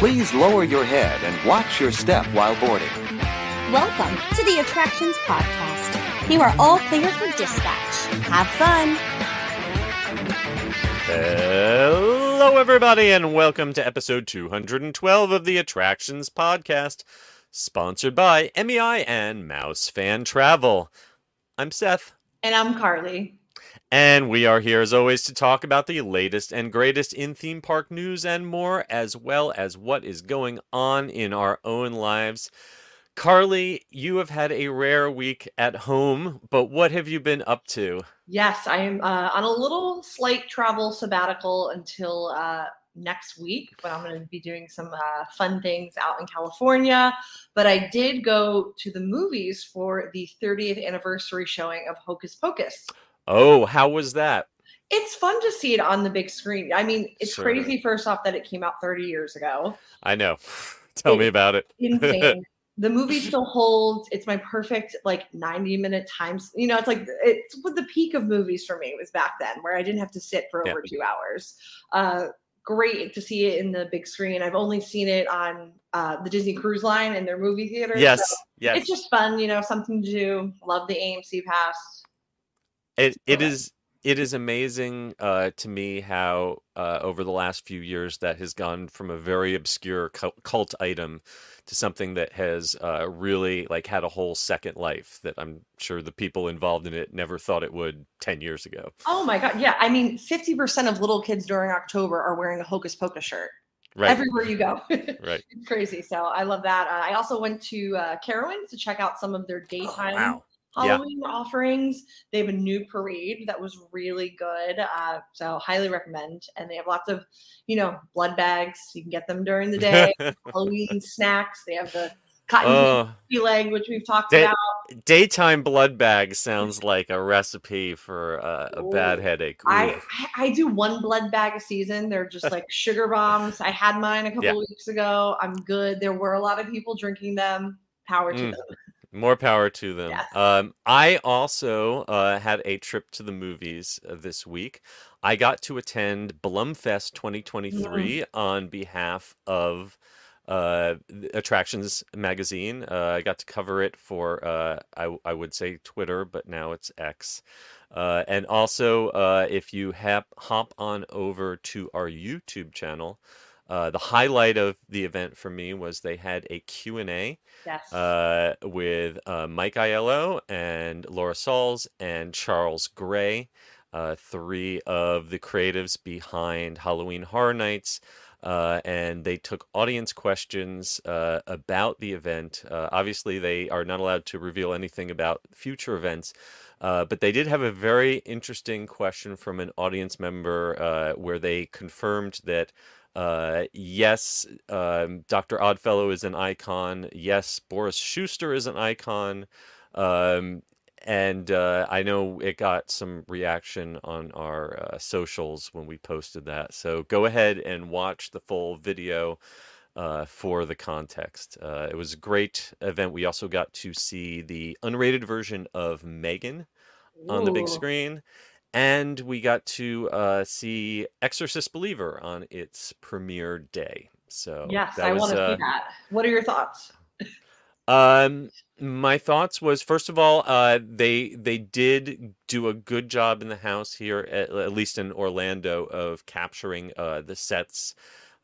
Please lower your head and watch your step while boarding. Welcome to the Attractions Podcast. You are all clear for dispatch. Have fun. Hello, everybody, and welcome to episode 212 of the Attractions Podcast, sponsored by MEI and Mouse Fan Travel. I'm Seth. And I'm Carly. And we are here as always to talk about the latest and greatest in theme park news and more, as well as what is going on in our own lives. Carly, you have had a rare week at home, but what have you been up to? Yes, I am uh, on a little slight travel sabbatical until uh, next week when I'm going to be doing some uh, fun things out in California. But I did go to the movies for the 30th anniversary showing of Hocus Pocus. Oh, how was that? It's fun to see it on the big screen. I mean, it's Sure. crazy, first off, that it came out 30 years ago. I know. Tell me about it. Insane. the movie still holds. It's my perfect, like, 90 minute times. You know, it's like, it's what the peak of movies for me It was back then, where I didn't have to sit for Yeah. over two hours. Uh, great to see it in the big screen. I've only seen it on uh, the Disney Cruise Line and their movie theater. Yes, so yes. It's just fun, you know, something to do. Love the AMC pass. It it is it is amazing uh, to me how uh, over the last few years that has gone from a very obscure cult item to something that has uh, really like had a whole second life that I'm sure the people involved in it never thought it would 10 years ago. Oh my God. Yeah. I mean, 50% of little kids during October are wearing a Hocus Pocus shirt Right. everywhere you go. right. It's crazy. So I love that. Uh, I also went to uh, Carowinds to check out some of their daytime wow. Yeah. Halloween offerings. They have a new parade that was really good. Uh, so highly recommend. And they have lots of, you know, blood bags. You can get them during the day. Halloween snacks. They have the cotton candy leg, which we've talked Day- about. daytime blood bag sounds like a recipe for uh, a bad headache. I, Ooh. I I do one blood bag a season. They're just like sugar bombs. I had mine a couple Yeah. weeks ago. I'm good. There were a lot of people drinking them. Power to Mm. them. More power to them. Yes. Um, I also uh, had a trip to the movies uh, this week. I got to attend Blumfest 2023 on behalf of uh, Attractions Magazine. Uh, I got to cover it for, uh, I, I would say Twitter, but now it's X. Uh, and also, uh, if you hap, hop on over to our YouTube channel, uh, the highlight of the event for me was they had a Q&A Yes. uh, with uh, Mike Aiello and Lora Sauls and Charles Gray, uh, three of the creatives behind Halloween Horror Nights. Uh, and they took audience questions uh, about the event. Uh, obviously, they are not allowed to reveal anything about future events, uh, but they did have a very interesting question from an audience member uh, where they confirmed that uh, yes, um, Dr. Oddfellow is an icon. Yes, Boris Schuster is an icon. Um, and uh, I know it got some reaction on our uh, socials when we posted that. So go ahead and watch the full video uh, for the context. Uh, it was a great event. We also got to see the unrated version of Megan on the big screen. And we got to uh, see Exorcist Believer on its premiere day. So Yes, I want to uh, see that. What are your thoughts? um, my thoughts was first of all, uh, they they did do a good job in the house here, at, at least in Orlando, of capturing uh, the sets,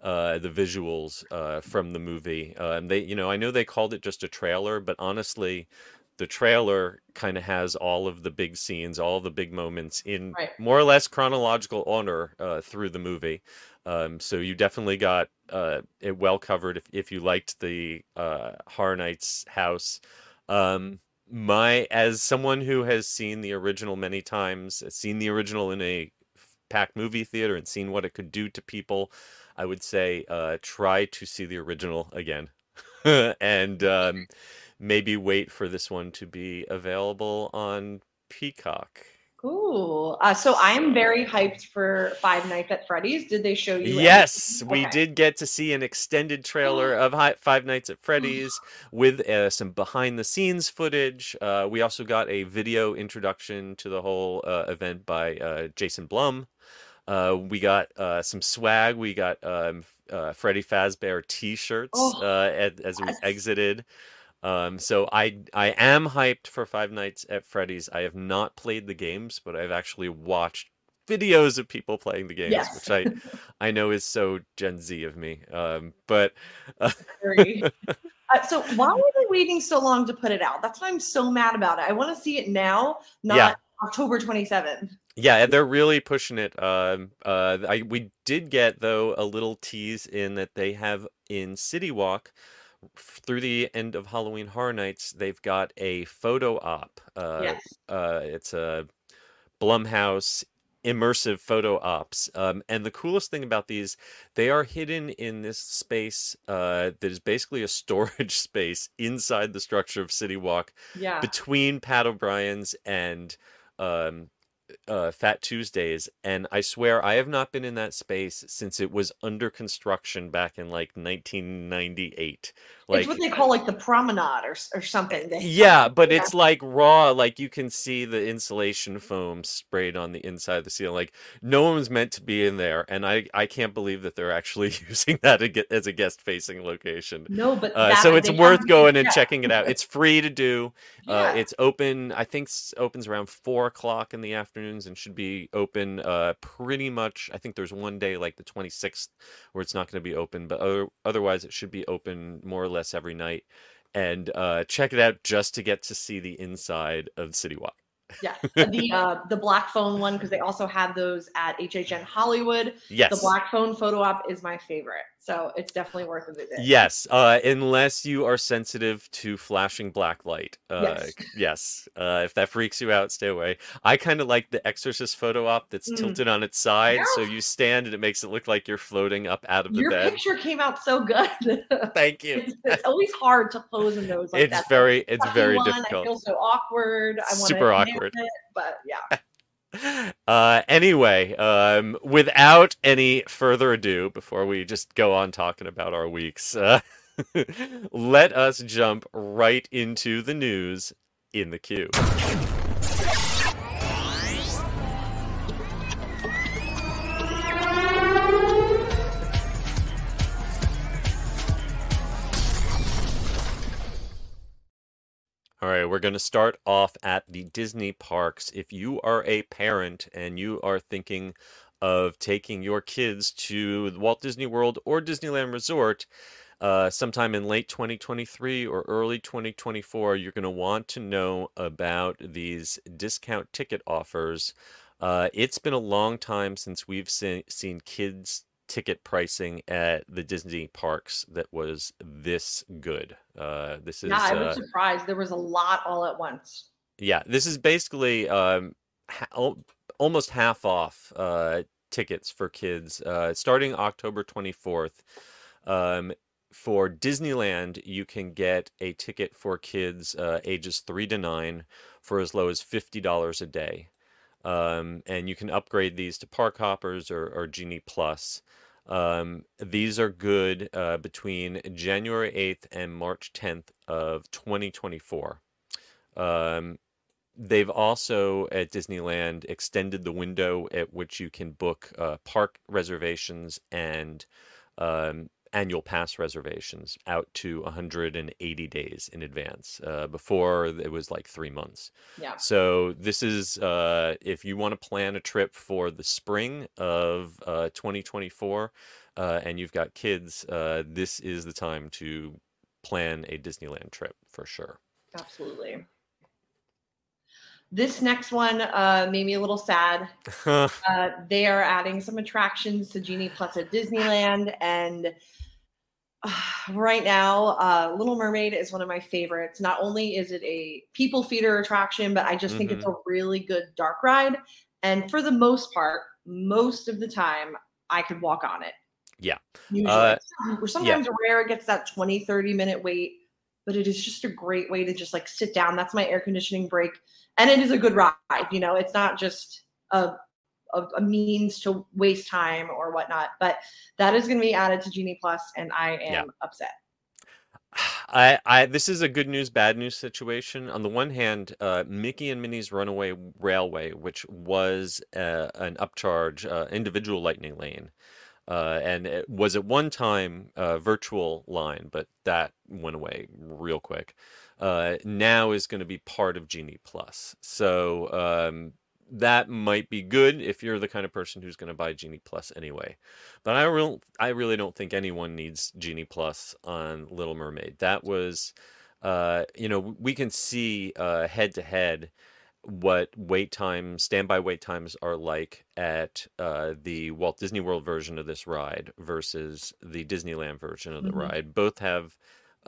uh, the visuals uh, from the movie. Uh, and they, you know, I know they called it just a trailer, but honestly, the trailer kind of has all of the big scenes, all the big moments in Right. more or less chronological order uh, through the movie. Um, so you definitely got uh, it well covered if, if you liked the uh, Horror Nights house. Um, my as someone who has seen the original many times, seen the original in a packed movie theater and seen what it could do to people, I would say uh, try to see the original again, and um, maybe wait for this one to be available on Peacock. Cool. Uh, so I'm very hyped for Five Nights at Freddy's. Did they show you? Yes, we did get to see an extended trailer of Hi- Five Nights at Freddy's with uh, some behind the scenes footage. Uh, we also got a video introduction to the whole uh, event by uh, Jason Blum. Uh, we got uh, some swag. We got um, uh, Freddy Fazbear T-shirts Oh, uh, as, as we exited. Um, so I I am hyped for Five Nights at Freddy's. I have not played the games, but I've actually watched videos of people playing the games, Yes. which I I know is so Gen Z of me. Um, but uh, Uh, so why are they waiting so long to put it out? That's why I'm so mad about it. I want to see it now, not Yeah. October 27th. Yeah, they're really pushing it. Um, uh, I we did get though a little tease in that they have in City Walk through the end of Halloween Horror Nights. They've got a photo op. Uh, yes. uh, it's a Blumhouse immersive photo ops. Um, and the coolest thing about these, they are hidden in this space uh, that is basically a storage space inside the structure of City Walk Yeah. between Pat O'Brien's and um, uh, Fat Tuesdays, and I swear I have not been in that space since it was under construction back in like 1998. Like, it's what they call like the promenade or, or something. They- yeah, but Yeah. it's like raw. Like you can see the insulation foam sprayed on the inside of the ceiling. Like no one's meant to be in there, and I I can't believe that they're actually using that as a guest facing location. No, but Uh, that- so it's worth going and yeah, checking it out. It's free to do. Uh, it's open. I think opens around four o'clock in the afternoons and should be open uh, pretty much. I think there's one day like the 26th where it's not going to be open, but other, otherwise it should be open more or less every night. And uh, check it out just to get to see the inside of City Walk. yeah. The uh, the black phone one because they also have those at HHN Hollywood. Yes. The black phone photo op is my favorite, so it's definitely worth a visit. Yes, uh, unless you are sensitive to flashing black light. Uh, Yes. yes. Uh, if that freaks you out, stay away. I kind of like the Exorcist photo op that's Mm. tilted on its side, so you stand and it makes it look like you're floating up out of the Your bed. Your picture came out so good. Thank you. it's, it's always hard to pose in those. Like It's that. very, it's very one, I difficult. feel so awkward. I want Super awkward. it, but yeah. Uh, anyway, um, without any further ado, before we just go on talking about our weeks, uh, let us jump right into the news in the queue. All right, we're going to start off at the Disney parks. If you are a parent and you are thinking of taking your kids to Walt Disney World or Disneyland Resort uh, sometime in late 2023 or early 2024, you're going to want to know about these discount ticket offers. Uh, it's been a long time since we've seen, seen kids' ticket pricing at the Disney parks that was this good. Uh, this is Yeah, I uh, was surprised. There was a lot all at once. yeah, this is basically um, ha- almost half off uh, tickets for kids uh, starting October 24th. Um, for Disneyland, you can get a ticket for kids uh, ages three to nine for as low as $50 a day. Um, and you can upgrade these to Park Hoppers or, or Genie Plus. Um, these are good uh, between January 8th and March 10th of 2024. Um, they've also at Disneyland extended the window at which you can book uh, park reservations and um, annual pass reservations out to 180 days in advance. Uh, before it was like three months. Yeah. So this is uh, if you want to plan a trip for the spring of uh, 2024, uh, and you've got kids, uh, this is the time to plan a Disneyland trip for sure. Absolutely. This next one uh, made me a little sad. Uh, they are adding some attractions to Genie Plus at Disneyland, and right now, uh, Little Mermaid is one of my favorites. Not only is it a people feeder attraction, but I just think it's a really good dark ride. And for the most part, most of the time, I could walk on it. Yeah. Usually, Uh, Some- sometimes rare it gets that 20, 30 minute wait, but it is just a great way to just like sit down. That's my air conditioning break. And it is a good ride. You know, it's not just a, a, a means to waste time or whatnot, but that is going to be added to Genie Plus, and I am Yeah. upset. I, I this is a good news bad news situation. On the one hand, uh, Mickey and Minnie's Runaway Railway, which was uh, an upcharge uh, individual lightning lane, Uh, and it was at one time a virtual line, but that went away real quick. Uh, now is going to be part of Genie Plus. So um, that might be good if you're the kind of person who's going to buy Genie Plus anyway. But I real I really don't think anyone needs Genie Plus on Little Mermaid. That was, uh, you know, we can see head to head what wait times, standby wait times are like at uh, the Walt Disney World version of this ride versus the Disneyland version of the Mhm. ride. Both have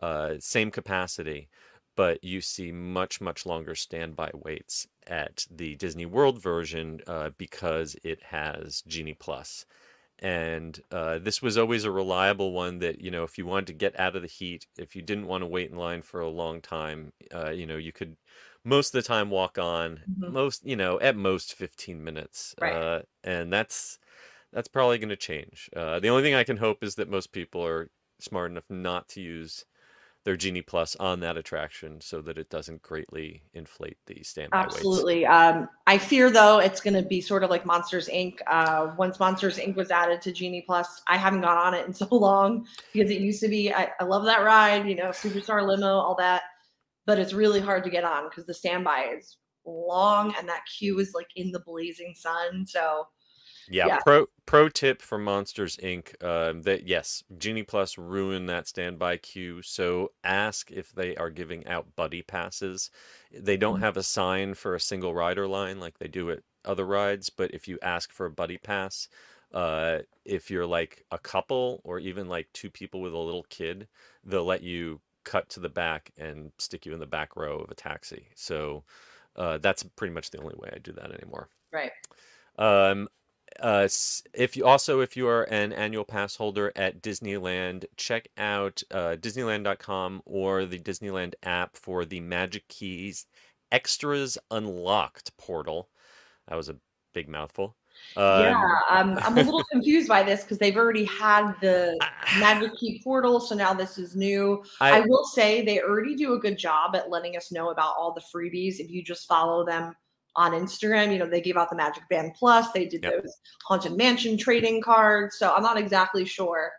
uh, same capacity, but you see much, much longer standby waits at the Disney World version uh, because it has Genie Plus. And uh, this was always a reliable one that, you know, if you wanted to get out of the heat, if you didn't want to wait in line for a long time, uh, you know, you could most of the time walk on, Mhm. most, you know, at most 15 minutes. Right. Uh, and that's that's probably going to change. Uh, the only thing I can hope is that most people are smart enough not to use their Genie Plus on that attraction so that it doesn't greatly inflate the standby. Absolutely. Um, I fear though it's going to be sort of like Monsters Inc. Uh, once Monsters Inc. was added to Genie Plus, I haven't gone on it in so long because it used to be. I, I love that ride, you know, Superstar Limo, all that, but it's really hard to get on because the standby is long and that queue is like in the blazing sun. So Yeah, Yeah. pro pro tip for Monsters Inc. Um, that yes, Genie Plus ruined that standby queue. So ask if they are giving out buddy passes. They don't Mhm. have a sign for a single rider line like they do at other rides, but if you ask for a buddy pass, uh, if you're like a couple or even like two people with a little kid, they'll let you cut to the back and stick you in the back row of a taxi. So uh, that's pretty much the only way I do that anymore. right. Um, uh, if you also if you are an annual pass holder at Disneyland, check out uh, Disneyland.com or the Disneyland app for the Magic Keys Extras Unlocked portal. That was a big mouthful. Um, yeah, um, I'm a little confused by this because they've already had the Magic Key portal, so now this is new. I, I, will say they already do a good job at letting us know about all the freebies if you just follow them on Instagram. You know, they gave out the Magic Band Plus, they did Yep. those Haunted Mansion trading cards. So I'm not exactly sure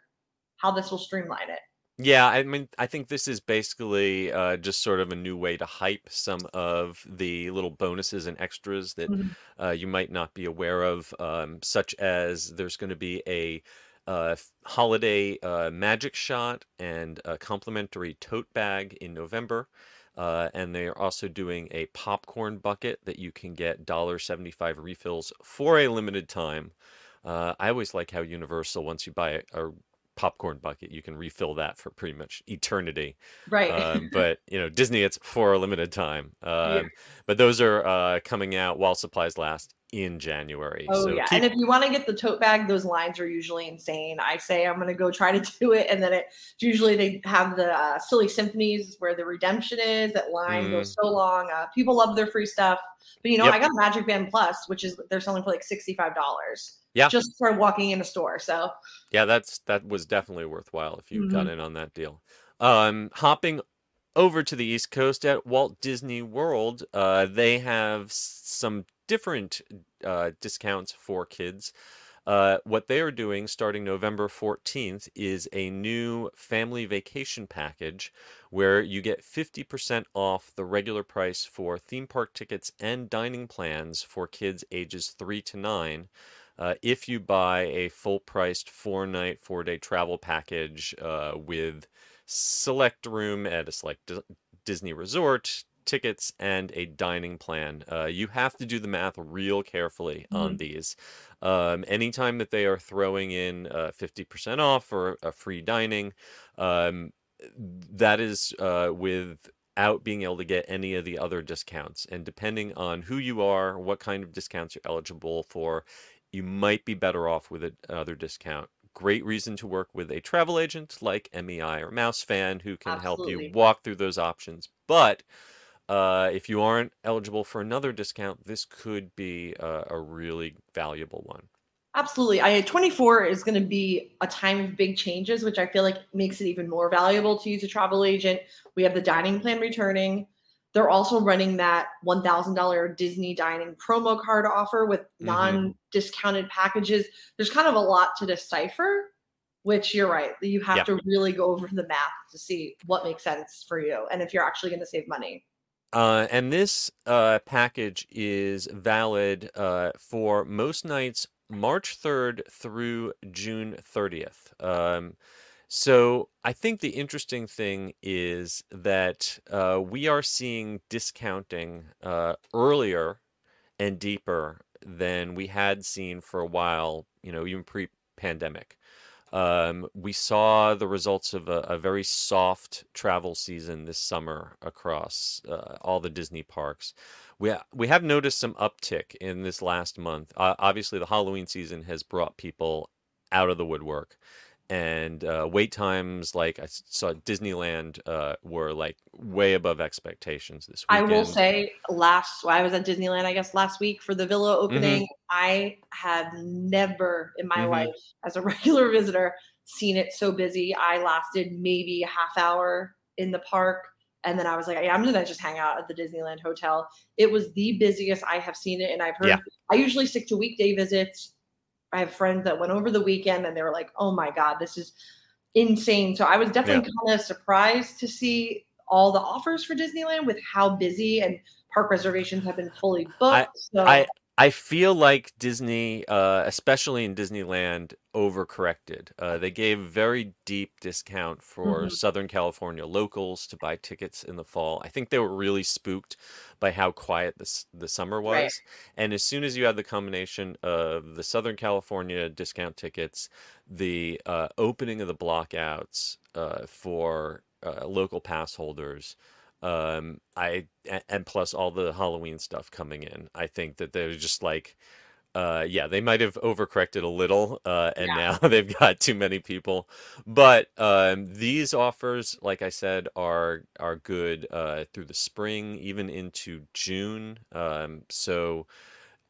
how this will streamline it. Yeah, I mean, I think this is basically uh, just sort of a new way to hype some of the little bonuses and extras that Mhm. uh, you might not be aware of, um, such as there's going to be a uh, holiday uh, magic shot and a complimentary tote bag in November. Uh, and they are also doing a popcorn bucket that you can get $1.75 refills for a limited time. Uh, I always like how Universal, once you buy a, a popcorn bucket, you can refill that for pretty much eternity. Right. Um, but you know, Disney, it's for a limited time. Um, Yeah. But those are uh, coming out while supplies last in January. Oh so yeah, keep- and if you want to get the tote bag, those lines are usually insane. I say I'm gonna go try to do it, and then it usually they have the uh, silly symphonies where the redemption is. That line goes so long. Uh, people love their free stuff, but you know Yep. I got Magic Band Plus, which is they're selling for like sixty five dollars. Yeah. just for walking in a store. So yeah, that's that was definitely worthwhile if you got Mhm. in on that deal. Um, hopping over to the East Coast at Walt Disney World, uh, they have some different uh, discounts for kids. Uh, what they are doing starting November 14th is a new family vacation package where you get 50% off the regular price for theme park tickets and dining plans for kids ages 3 to 9 uh, if you buy a full priced four night, four day travel package uh, with select room at a select Dis- Disney resort, tickets, and a dining plan. Uh, you have to do the math real carefully on these. Um, anytime that they are throwing in uh, 50% off or a free dining, um, that is uh, without being able to get any of the other discounts. And depending on who you are, what kind of discounts you're eligible for, you might be better off with another discount. Great reason to work with a travel agent like MEI or Mouse Fan who can help you walk through those options. But uh, if you aren't eligible for another discount, this could be a, a really valuable one. Absolutely. I 24 is going to be a time of big changes, which I feel like makes it even more valuable to use a travel agent. We have the dining plan returning. They're also running that $1,000 Disney dining promo card offer with Mhm. non discounted packages. There's kind of a lot to decipher, which you're right. You have Yeah. to really go over the math to see what makes sense for you and if you're actually going to save money. Uh, and this uh, package is valid uh, for most nights March 3rd through June 30th. Um, so I think the interesting thing is that uh, we are seeing discounting uh, earlier and deeper than we had seen for a while, you know, even pre-pandemic. Um, we saw the results of a, a very soft travel season this summer across uh, all the Disney parks. We ha- we have noticed some uptick in this last month. Uh, obviously, the Halloween season has brought people out of the woodwork, and uh, wait times like I saw Disneyland uh, were like way above expectations this week. I will say, last I was at Disneyland, I guess last week for the Villa Mm-hmm. opening. I have never in my Mhm. life, as a regular visitor, seen it so busy. I lasted maybe a half hour in the park, and then I was like, "Yeah, I'm gonna just hang out at the Disneyland hotel. It was the busiest I have seen it, and I've heard. Yeah. I usually stick to weekday visits. I have friends that went over the weekend, and they were like, "Oh my god, this is insane!" So I was definitely kind of surprised to see all the offers for Disneyland with how busy and park reservations have been fully booked. so I I feel like Disney, uh, especially in Disneyland, overcorrected. Uh, they gave very deep discount for Mhm. Southern California locals to buy tickets in the fall. I think they were really spooked by how quiet this the summer Right. was. And as soon as you had the combination of the Southern California discount tickets, the uh, opening of the blockouts uh, for uh, local pass holders, um I and plus all the halloween stuff coming in i think that they're just like uh yeah they might have overcorrected a little uh and Yeah. now they've got too many people but um these offers like i said are are good uh through the spring even into june um so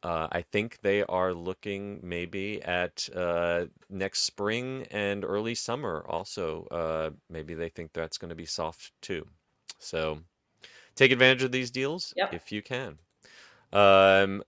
uh, I think they are looking maybe at uh, next spring and early summer also. Uh, maybe they think that's going to be soft too. So take advantage of these deals Yep. if you can. Um,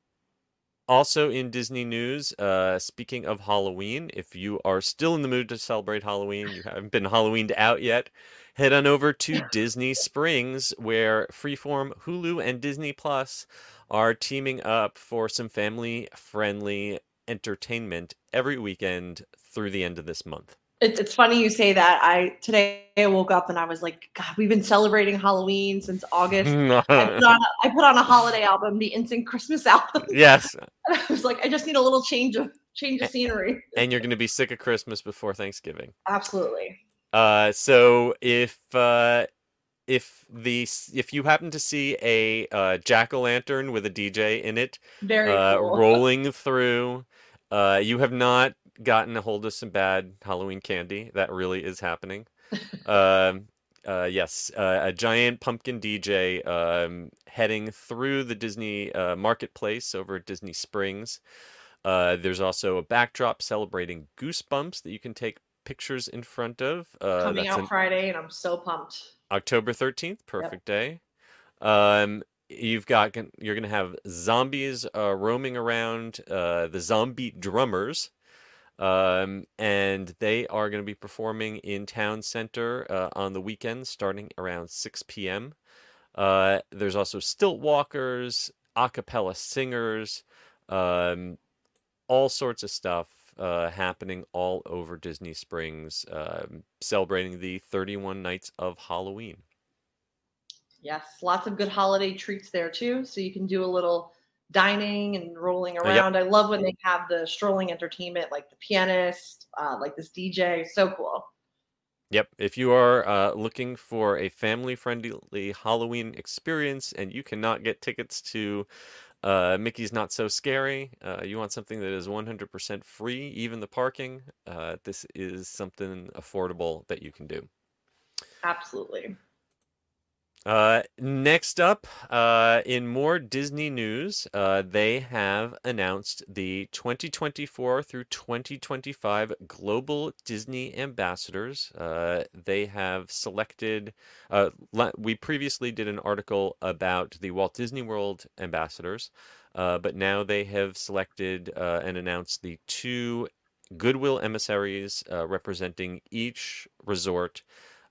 also in Disney news, uh, speaking of Halloween, if you are still in the mood to celebrate Halloween, you haven't been Halloweened out yet, head on over to Disney Springs, where Freeform, Hulu, and Disney Plus are teaming up for some family-friendly entertainment every weekend through the end of this month. It's, it's funny you say that. I today I woke up and I was like, God, we've been celebrating Halloween since August. I put on a, I put on a holiday album, the Instant Christmas album. yes, And I was like, I just need a little change of change of scenery. and you're going to be sick of Christmas before Thanksgiving. Absolutely. Uh, so if uh, if the if you happen to see a uh, jack o' lantern with a DJ in it Very uh, cool. rolling through, uh, you have not gotten a hold of some bad Halloween candy. That really is happening. um, uh, yes, uh, a giant pumpkin DJ um, heading through the Disney uh, marketplace over at Disney Springs. Uh, there's also a backdrop celebrating Goosebumps that you can take pictures in front of. Uh, Coming that's out an- Friday, and I'm so pumped. October 13th, perfect day. Um, you've got you're gonna have zombies uh, roaming around uh, the zombie drummers, um, and they are going to be performing in town center uh, on the weekend starting around 6 p.m. Uh, there's also stilt walkers, a cappella singers, um, all sorts of stuff uh, happening all over Disney Springs, um, celebrating the 31 nights of Halloween. Yes, lots of good holiday treats there too. So you can do a little dining and rolling yep. around. I love when they have the strolling entertainment, like the pianist, uh, like this DJ. So cool. Yep. If you are uh, looking for a family friendly Halloween experience and you cannot get tickets to uh, Mickey's Not So Scary, uh, you want something that is 100% free, even the parking, uh, this is something affordable that you can do. Absolutely. Uh, next up, uh, in more Disney news, uh, they have announced the 2024 through 2025 Global Disney Ambassadors. Uh, they have selected, uh, we previously did an article about the Walt Disney World ambassadors, but now they have selected and announced the two Goodwill emissaries representing each resort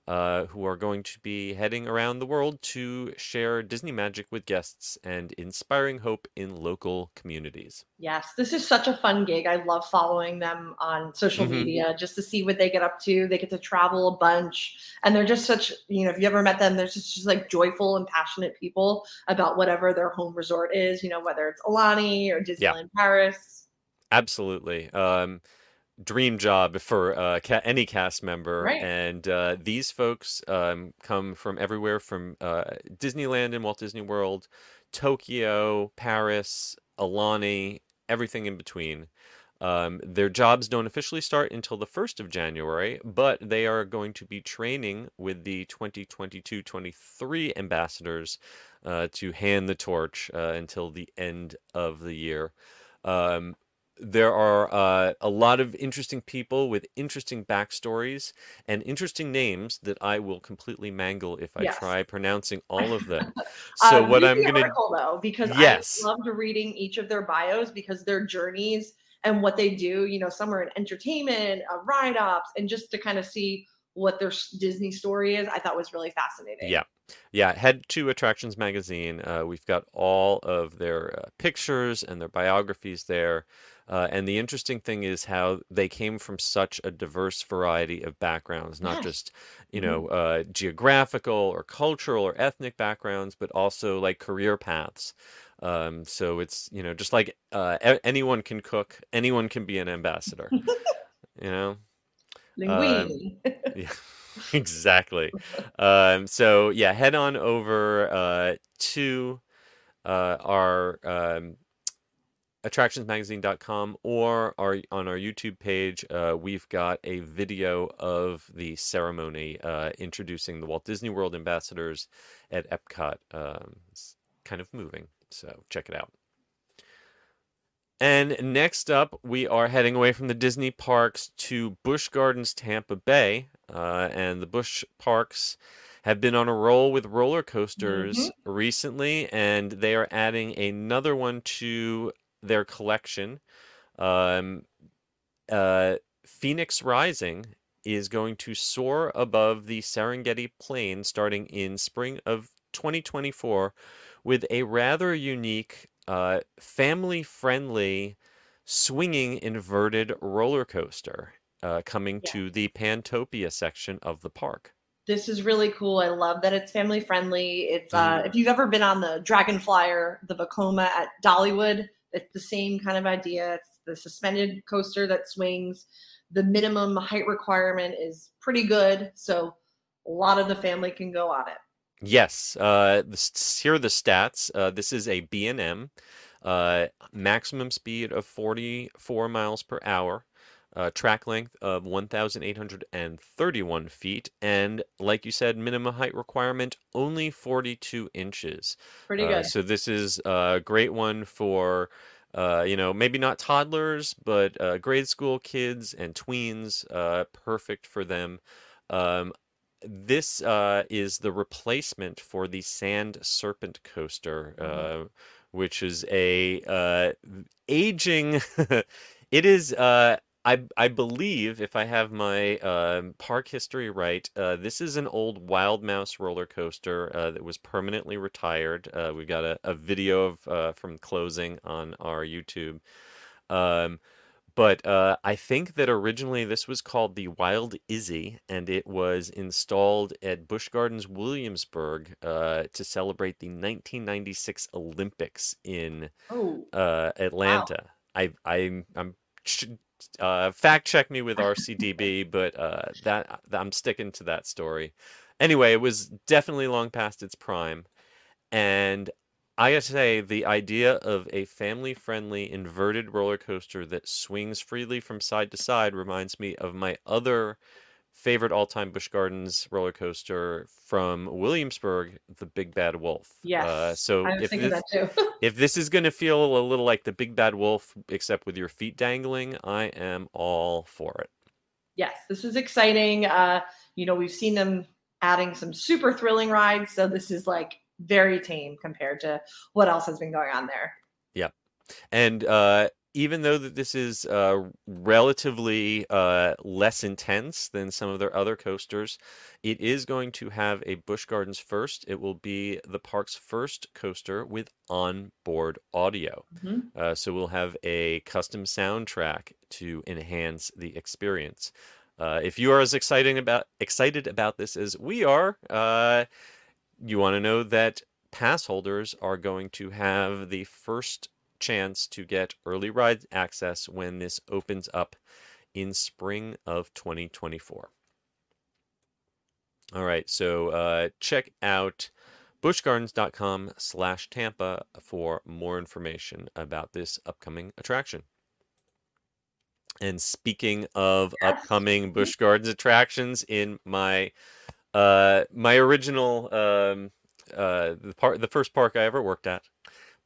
uh, who are going to be heading around the world to share Disney magic with guests and inspiring hope in local communities. Yes, this is such a fun gig. I love following them on social Mhm. media just to see what they get up to. They get to travel a bunch, and they're just such, you know, if you ever met them, they're just, just like joyful and passionate people about whatever their home resort is, you know, whether it's Aulani or Disneyland Paris. Absolutely. Um, dream job for uh, ca- any cast member. Right. And uh, these folks um, come from everywhere from uh, Disneyland and Walt Disney World, Tokyo, Paris, Aulani, everything in between. Um, their jobs don't officially start until the 1st of January, but they are going to be training with the 2022 23 ambassadors uh, to hand the torch uh, until the end of the year. Um, there are uh, a lot of interesting people with interesting backstories and interesting names that I will completely mangle if I Yes. try pronouncing all of them. So Um, what I'm gonna article though, because Yes. I loved reading each of their bios because their journeys and what they do. You know, some are in entertainment, uh, ride ops, and just to kind of see what their Disney story is, I thought was really fascinating. Yeah. Yeah, head to Attractions Magazine. Uh, we've got all of their uh, pictures and their biographies there. Uh, and the interesting thing is how they came from such a diverse variety of backgrounds, not Yes. just, you Mhm. know, uh, geographical or cultural or ethnic backgrounds, but also like career paths. Um, so it's, you know, just like uh, a- anyone can cook, anyone can be an ambassador, you know? Linguini. Yeah, exactly. Um, so yeah, head on over uh, to uh, our um, attractionsmagazine.com or our on our YouTube page. Uh, we've got a video of the ceremony uh, introducing the Walt Disney World ambassadors at Epcot. Um, it's kind of moving, so check it out. And next up, we are heading away from the Disney parks to Busch Gardens, Tampa Bay. Uh, and the Busch parks have been on a roll with roller coasters Mhm. recently, and they are adding another one to their collection. Um, uh, Phoenix Rising is going to soar above the Serengeti Plain starting in spring of 2024 with a rather unique, uh, family friendly, swinging inverted roller coaster uh, coming Yeah. to the Pantopia section of the park. This is really cool. I love that it's family friendly. It's uh, Mhm. if you've ever been on the Dragonflier, the Vekoma at Dollywood, it's the same kind of idea. It's the suspended coaster that swings. The minimum height requirement is pretty good, so a lot of the family can go on it. Yes, uh, here are the stats. Uh, this is a B&M, uh, maximum speed of 44 miles per hour, uh, track length of 1,831 feet, and like you said, minimum height requirement only 42 inches. Pretty Uh, good. so this is a great one for, uh, you know, maybe not toddlers, but uh, grade school kids and tweens. Uh, perfect for them. Um, this uh, is the replacement for the Sand Serpent coaster, Mhm. uh, which is a uh, aging. it is. Uh, I I believe, if I have my um, park history right, uh, this is an old Wild Mouse roller coaster uh, that was permanently retired. Uh, we got a, a video of uh, from closing on our YouTube. Um, but uh, I think that originally this was called the Wild Izzy, and it was installed at Busch Gardens Williamsburg uh, to celebrate the 1996 Olympics in Oh, uh, Atlanta. I I'm I'm ch- uh, fact check me with RCDB, but uh, that I'm sticking to that story. Anyway, it was definitely long past its prime, and I gotta say the idea of a family-friendly inverted roller coaster that swings freely from side to side reminds me of my other favorite all-time Busch Gardens roller coaster from Williamsburg, the Big Bad Wolf. Yes. Uh, so I was if thinking this, that too. if this is going to feel a little like the Big Bad Wolf, except with your feet dangling, I am all for it. yes, this is exciting. Uh, you know, we've seen them adding some super thrilling rides, so this is like very tame compared to what else has been going on there. Yeah. And uh, even though that this is uh, relatively uh, less intense than some of their other coasters, it is going to have a Busch Gardens first. It will be the park's first coaster with onboard audio. Mhm. Uh, so we'll have a custom soundtrack to enhance the experience. Uh, if you are as exciting about excited about this as we are, uh, you want to know that pass holders are going to have the first chance to get early ride access when this opens up in spring of 2024. All right, so uh, check out buschgardens.com slash Tampa for more information about this upcoming attraction. And speaking of Yes. upcoming Busch Gardens attractions, in my uh, my original um, uh, the part the first park I ever worked at,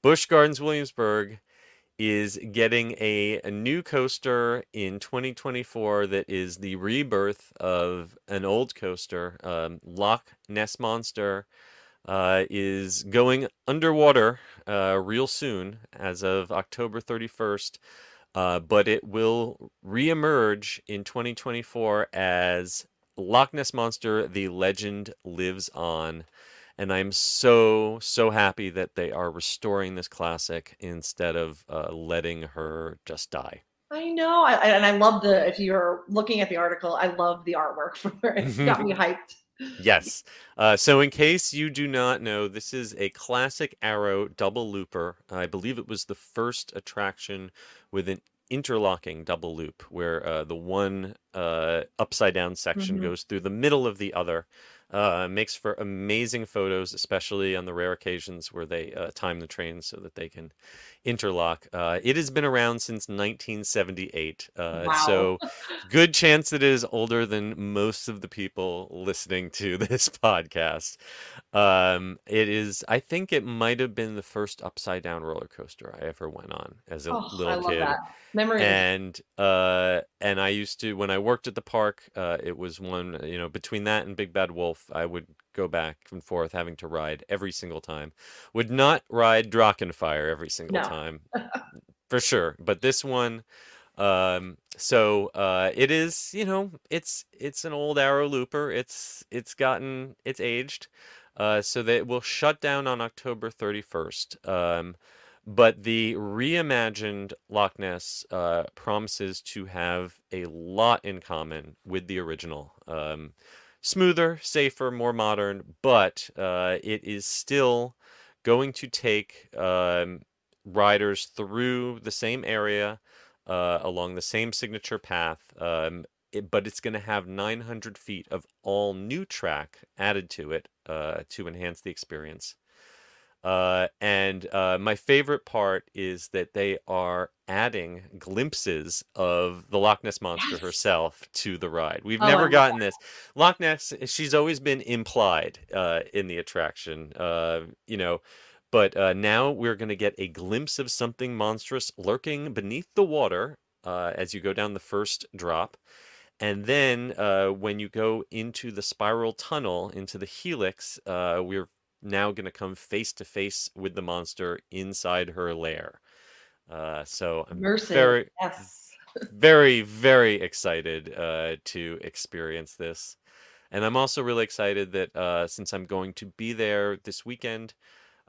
Busch Gardens Williamsburg is getting a, a new coaster in 2024 that is the rebirth of an old coaster. Um, Loch Ness Monster uh, is going underwater uh, real soon, as of October 31st. Uh, but it will reemerge in 2024 as Loch Ness Monster: The Legend Lives On and I'm so so happy that they are restoring this classic instead of uh, letting her just die. I know, I, and I love the. If you're looking at the article, I love the artwork for it. It got me hyped. Yes. Uh, so, in case you do not know, this is a classic Arrow double looper. I believe it was the first attraction with an interlocking double loop, where uh, the one uh, upside down section Mhm. goes through the middle of the other. Uh, makes for amazing photos, especially on the rare occasions where they uh, time the trains so that they can interlock. Uh, it has been around since 1978, uh, Wow. so good chance it is older than most of the people listening to this podcast. Um, it is, I think it might have been the first upside down roller coaster I ever went on as a Oh, little kid that memory. and uh and i used to when i worked at the park uh it was one you know between that and big bad wolf i would go back and forth having to ride every single time would not ride Drachenfire every single No. time for sure but this one um so uh it is you know it's it's an old arrow looper it's it's gotten it's aged uh so that it will shut down on october 31st um but the reimagined Loch Ness uh, promises to have a lot in common with the original. Um, smoother, safer, more modern, but uh, it is still going to take um, riders through the same area uh, along the same signature path. Um, it, but it's going to have 900 feet of all new track added to it uh, to enhance the experience. Uh, and uh, my favorite part is that they are adding glimpses of the Loch Ness monster Yes. herself to the ride. We've Oh, never gotten this. Loch Ness, she's always been implied uh, in the attraction, uh, you know. But uh, now we're going to get a glimpse of something monstrous lurking beneath the water uh, as you go down the first drop. And then uh, when you go into the spiral tunnel, into the helix, uh, we're now going to come face to face with the monster inside her lair. Uh, so I'm Immersive. very, yes. very, very excited uh, to experience this. And I'm also really excited that uh, since I'm going to be there this weekend,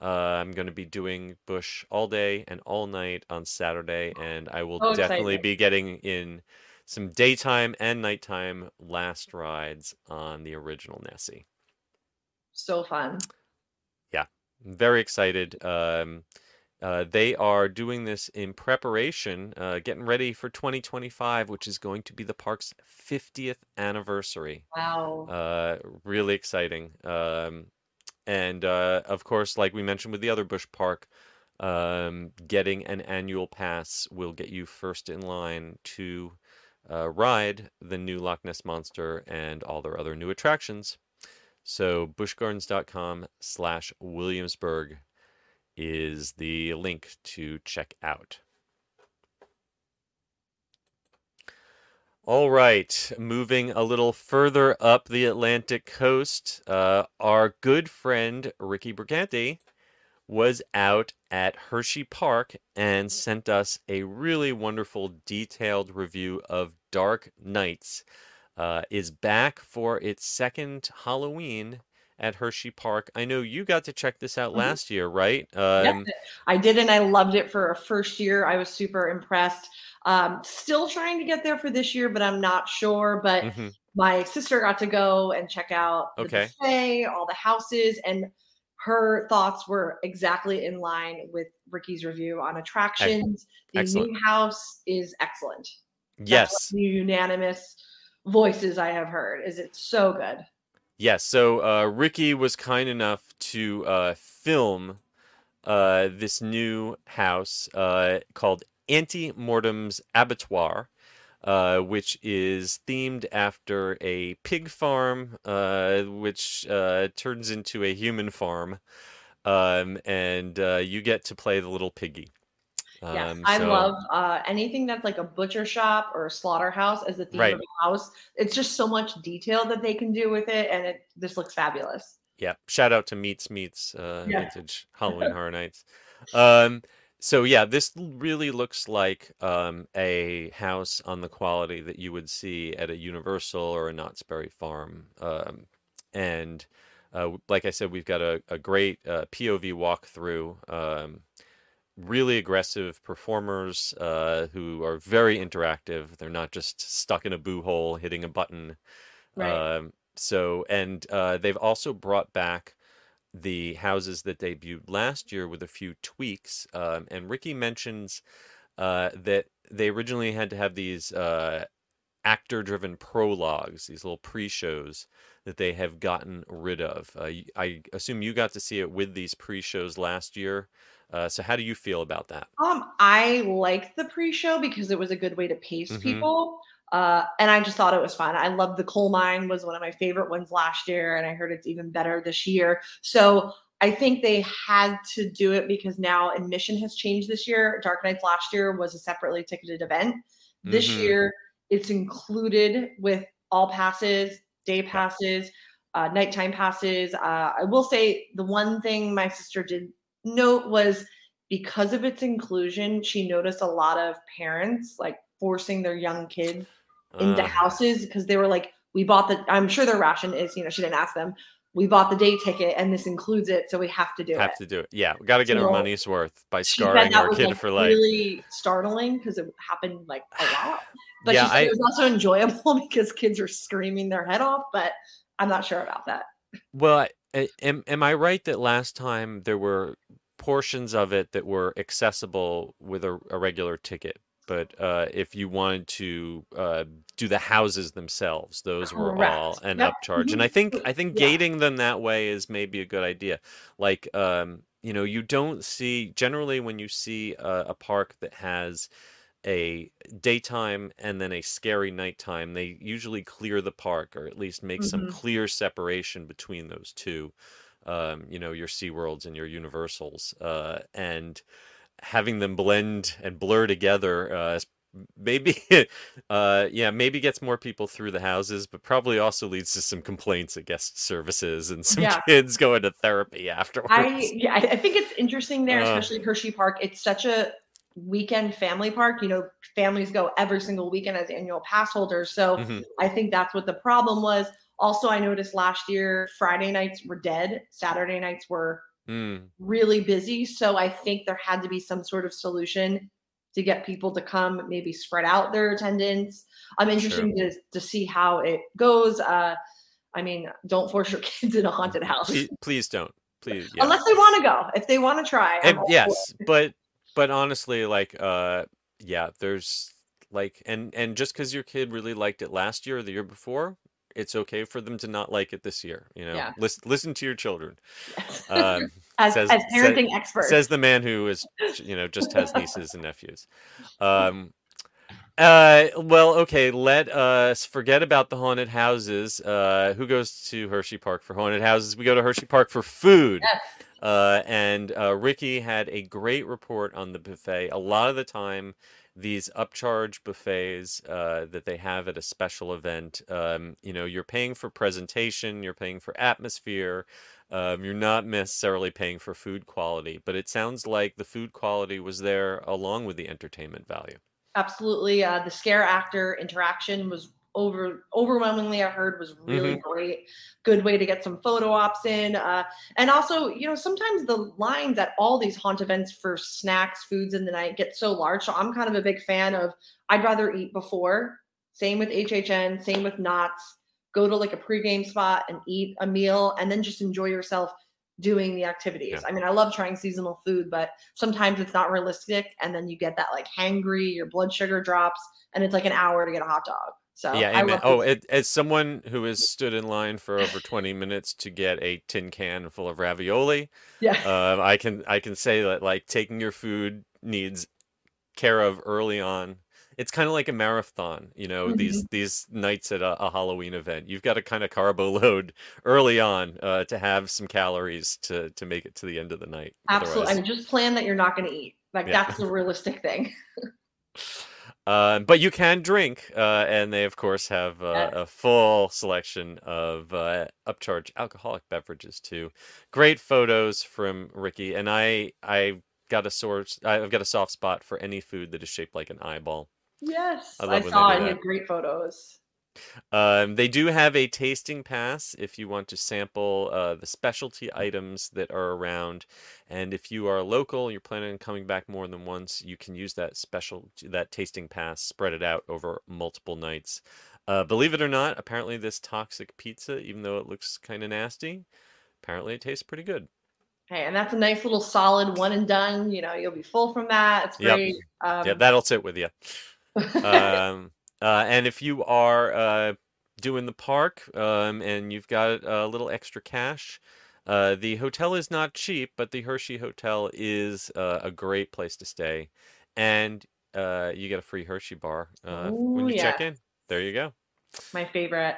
uh, I'm going to be doing Busch all day and all night on Saturday, and I will So definitely exciting. be getting in some daytime and nighttime last rides on the original Nessie. So fun. Very excited. Um, uh, they are doing this in preparation, uh, getting ready for 2025, which is going to be the park's 50th anniversary. Wow. Uh, really exciting. Um, and uh, of course, like we mentioned with the other Busch Park, um, getting an annual pass will get you first in line to uh, ride the new Loch Ness Monster and all their other new attractions. So buschgardens.com slash Williamsburg is the link to check out. All right, moving a little further up the Atlantic coast, uh, our good friend Ricky Briganti was out at Hersheypark and sent us a really wonderful, detailed review of Dark Nights. Uh, is back for its second Halloween at Hersheypark. I know you got to check this out Mhm. last year, right? Yes, Um, I did, and I loved it for a first year. I was super impressed. Um, still trying to get there for this year, but I'm not sure. But mhm. my sister got to go and check out the Okay. buffet, all the houses, and her thoughts were exactly in line with Ricky's review on attractions. The Excellent. new house is excellent. Yes. one of the unanimous voices I have heard. Is it so good? Yes, so uh, Ricky was kind enough to uh, film uh, this new house uh, called Anti Mortem's Abattoir, uh, which is themed after a pig farm, uh, which uh, turns into a human farm. Um, and uh, you get to play the little piggy. Um, I so- love uh, anything that's like a butcher shop or a slaughterhouse as the theme Right. of the house. It's just so much detail that they can do with it, and it this looks fabulous. Yeah, shout out to Meats Meats uh, Yeah. Vintage Halloween Horror Nights. Um, so yeah, this really looks like um, a house on the quality that you would see at a Universal or a Knott's Berry Farm. Um, and uh, like I said, we've got a, a great uh, POV walkthrough. Um, really aggressive performers uh, who are very interactive. They're not just stuck in a boo hole hitting a button. Right. Um, so, and uh, they've also brought back the houses that debuted last year with a few tweaks. Um, and Ricky mentions uh, that they originally had to have these uh, actor driven prologues, these little pre shows that they have gotten rid of. Uh, I assume you got to see it with these pre shows last year. Uh, so, how do you feel about that? Um, I liked the pre-show because it was a good way to pace Mhm. people. Uh, and I just thought it was fun. I loved the coal mine was one of my favorite ones last year, and I heard it's even better this year. So I think they had to do it because now admission has changed this year. Dark Nights last year was a separately ticketed event. This Mhm. year, it's included with all passes, day passes, uh, nighttime passes. Uh, I will say the one thing my sister did note was because of its inclusion, she noticed a lot of parents like forcing their young kids into Uh, houses because they were like, we bought the, I'm sure their ration is, you know, she didn't ask them, we bought the day ticket and this includes it, so we have to do have it. to do it. Yeah, we got to get our money's worth by scarring our kid like, for life. really startling because it happened like a lot. But Yeah, she said I- it was also enjoyable because kids are screaming their head off, but I'm not sure about that. Well, I- a- am am I right that last time there were portions of it that were accessible with a, a regular ticket, but uh, if you wanted to uh, do the houses themselves, those were all Correct. an Yep. upcharge. And I think I think Yeah. gating them that way is maybe a good idea. Like, um, you know, you don't see generally when you see a, a park that has a daytime and then a scary nighttime, they usually clear the park or at least make some Mhm. clear separation between those two. Um, you know, your SeaWorlds and your Universals. Uh, and having them blend and blur together uh, is maybe uh yeah maybe gets more people through the houses but probably also leads to some complaints at guest services and some Yeah. kids going to therapy afterwards I yeah, I I think it's interesting there, Uh. especially Hersheypark. It's such a weekend family park. You know, families go every single weekend as annual pass holders. So Mhm. I think that's what the problem was. Also, I noticed last year Friday nights were dead, Saturday nights were Mm, really busy. So I think there had to be some sort of solution to get people to come, maybe spread out their attendance. I'm interested to, to see how it goes. Uh, I mean, don't force your kids in a haunted house please, please don't please yeah. unless they want to go. If they want to try, yes but but honestly like uh yeah there's like and and just because your kid really liked it last year or the year before it's okay for them to not like it this year you know Yeah. listen listen to your children um as, says- as parenting experts. says the man who is you know just has nieces and nephews um Uh, well, okay. Let us forget about the haunted houses. Uh, who goes to Hersheypark for haunted houses? We go to Hersheypark for food. Yes. Uh, and uh, Ricky had a great report on the buffet. A lot of the time, these upcharge buffets uh, that they have at a special event, um, you know, you're paying for presentation, you're paying for atmosphere, um, you're not necessarily paying for food quality. But it sounds like the food quality was there along with the entertainment value. Absolutely. Uh, the scare actor interaction was over overwhelmingly i heard was really hmm great. Good way to get some photo ops in uh, and also you know sometimes the lines at all these haunt events for snacks foods in the night get so large so i'm kind of a big fan of i'd rather eat before. Same with hhn same with Knott's. go to like a pregame spot and eat a meal and then just enjoy yourself doing the activities. Yeah. i mean i love trying seasonal food but sometimes it's not realistic and then you get that like hangry your blood sugar drops and it's like an hour to get a hot dog so Yeah, I amen. Oh, it, as someone who has stood in line for over 20 minutes to get a tin can full of ravioli, yeah um, I can I can say that like taking your food needs care of early on. It's kind of like a marathon, you know, these Mhm. these nights at a, a Halloween event. You've got to kind of carbo load early on uh, to have some calories to to make it to the end of the night. Absolutely. I Otherwise, mean, just plan that you're not going to eat. Like yeah. that's the realistic thing. Uh, but you can drink, uh, and they of course have uh, a full selection of uh, upcharge alcoholic beverages too. Great photos from Ricky, and I I got a source. I've got a soft spot for any food that is shaped like an eyeball. Yes, I I, saw it. He had great photos. Um, they do have a tasting pass if you want to sample uh, the specialty items that are around. And if you are local, you're planning on coming back more than once, you can use that special that tasting pass, spread it out over multiple nights. Uh, believe it or not, apparently this toxic pizza, even though it looks kind of nasty, apparently it tastes pretty good. Hey, and that's a nice little solid one and done. You know, you'll be full from that. It's Yep. great. Yeah, Um, that'll sit with you. Um, uh, and if you are uh, doing the park um, and you've got a little extra cash, uh, the hotel is not cheap, but the Hershey Hotel is uh, a great place to stay. And uh, you get a free Hershey bar uh, when Ooh, you check in. There you go. my favorite.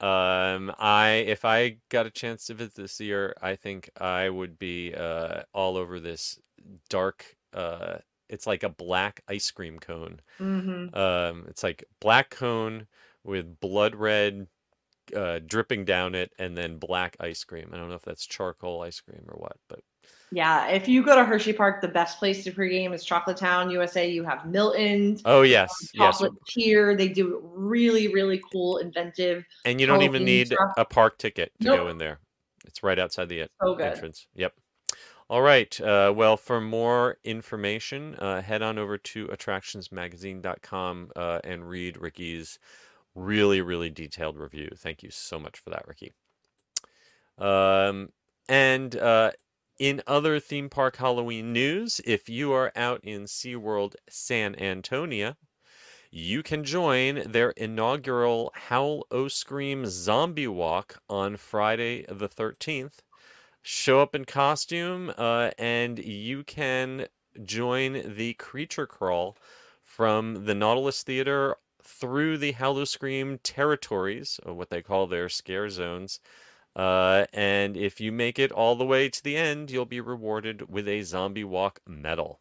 Um, I if I got a chance to visit this year, I think I would be uh, all over this dark. It's like a black ice cream cone. hmm Um, it's like black cone with blood red uh, dripping down it, and then black ice cream. I don't know if that's charcoal ice cream or what, but Yeah, if you go to Hersheypark, the best place to pregame is Chocolate Town, USA. You have Milton's, oh yes, yes. Chocolate Tier. They do really, really cool, inventive. And you don't even need stuff. a park ticket to go in there. It's right outside the So good. entrance. Yep. All right. Uh, well, for more information, uh, head on over to attractionsmagazine.com uh, and read Ricky's really, really detailed review. Thank you so much for that, Ricky. Um, and uh, in other theme park Halloween news, if you are out in SeaWorld San Antonio, you can join their inaugural Howl O Scream Zombie Walk on Friday the 13th. Show up in costume, uh, and you can join the creature crawl from the Nautilus Theater through the Howl O Scream territories, or what they call their scare zones. Uh, and if you make it all the way to the end, you'll be rewarded with a Zombie Walk medal.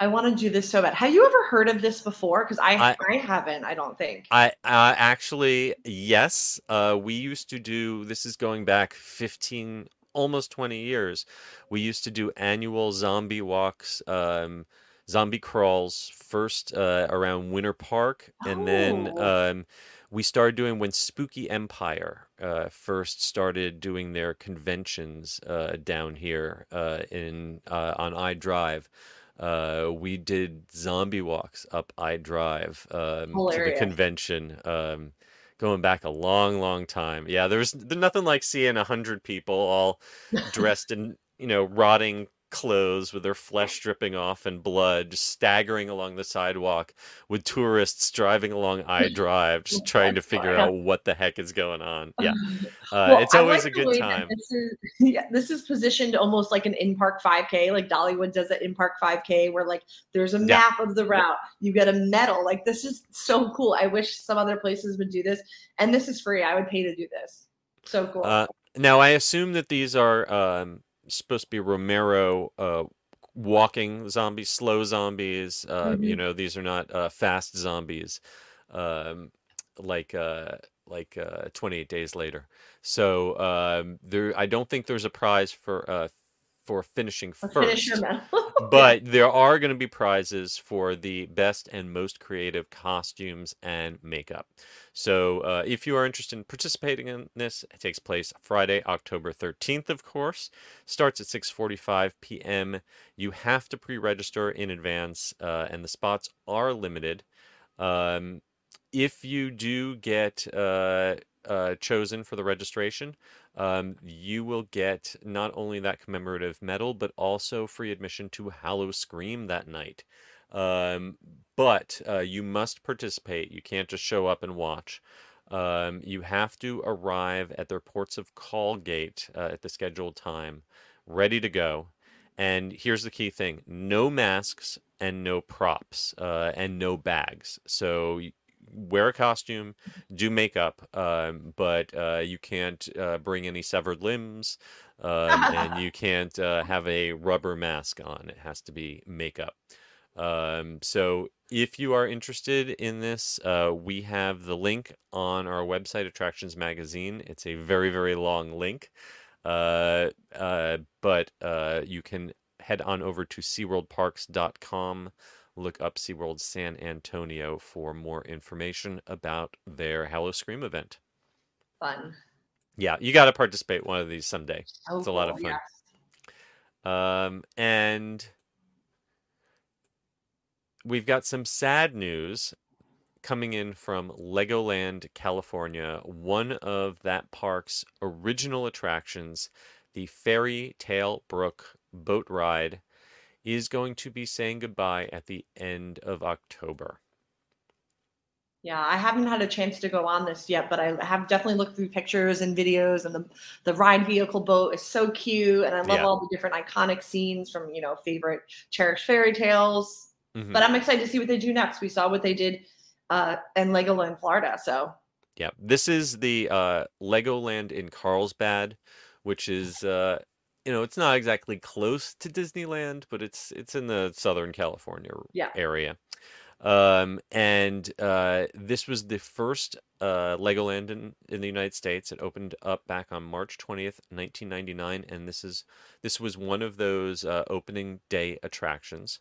I want to do this so bad. Have you ever heard of this before? Because I, I- I haven't. I don't think. I uh, actually yes. Uh, we used to do. This is going back fifteen, almost twenty years. We used to do annual zombie walks, um, zombie crawls. First uh, around Winter Park, and then Oh. um, we started doing when Spooky Empire uh, first started doing their conventions uh, down here uh, in uh, on I Drive. Uh, we did zombie walks up I Drive um, to the convention, um, going back a long, long time. Yeah, there's there's nothing like seeing a hundred people all dressed in you know rotting clothes with their flesh dripping off and blood, just staggering along the sidewalk with tourists driving along I Drive, just trying to figure out what the heck is going on. Yeah, uh, Well, it's always like a good time. This is yeah, this is positioned almost like an in-park 5K, like Dollywood does an in-park 5K, where like there's a Yeah. map of the route, you get a medal. Like this is so cool. I wish some other places would do this, and this is free. I would pay to do this. So cool. Uh, now, I assume that these are um, supposed to be Romero uh, walking zombies, slow zombies. Uh, You Mhm. know, these are not uh, fast zombies, um, like uh, like uh, 28 Days Later. So um, there, I don't think there's a prize for uh, for finishing first. But there are going to be prizes for the best and most creative costumes and makeup. So uh, if you are interested in participating in this, it takes place Friday, October 13th, of course. Starts at 6:45 p.m. You have to pre-register in advance, uh, and the spots are limited. Um, if you do get uh, uh, chosen for the registration, um, you will get not only that commemorative medal, but also free admission to Howl-O-Scream that night. Um, but uh, you must participate. You can't just show up and watch. Um, you have to arrive at their ports of call gate uh, at the scheduled time, ready to go. And here's the key thing no masks and no props uh, and no bags. So wear a costume, do makeup, um, but uh, you can't uh, bring any severed limbs um, and you can't uh, have a rubber mask on. It has to be makeup. Um, so if you are interested in this, uh, we have the link on our website, Attractions Magazine. It's a very, very long link. Uh, uh, but uh, you can head on over to SeaWorldParks.com, look up SeaWorld San Antonio for more information about their Howl-O-Scream event. Fun. Yeah, you got to participate one of these someday. So It's a lot of fun. yes. Um, and we've got some sad news coming in from Legoland, California. One of that park's original attractions, the Fairy Tale Brook boat ride, is going to be saying goodbye at the end of October. Yeah, I haven't had a chance to go on this yet, but I have definitely looked through pictures and videos, and the the ride vehicle boat is so cute, and I love Yeah. all the different iconic scenes from you know favorite cherished fairy tales. Mhm. But I'm excited to see what they do next. We saw what they did uh, in Legoland, Florida, so Yeah, this is the uh, Legoland in Carlsbad, which is uh, you know it's not exactly close to Disneyland, but it's it's in the Southern California Yeah. area. Um, and uh, this was the first uh, Legoland in, in the United States. It opened up back on March 20th, 1999, and this is this was one of those uh, opening day attractions.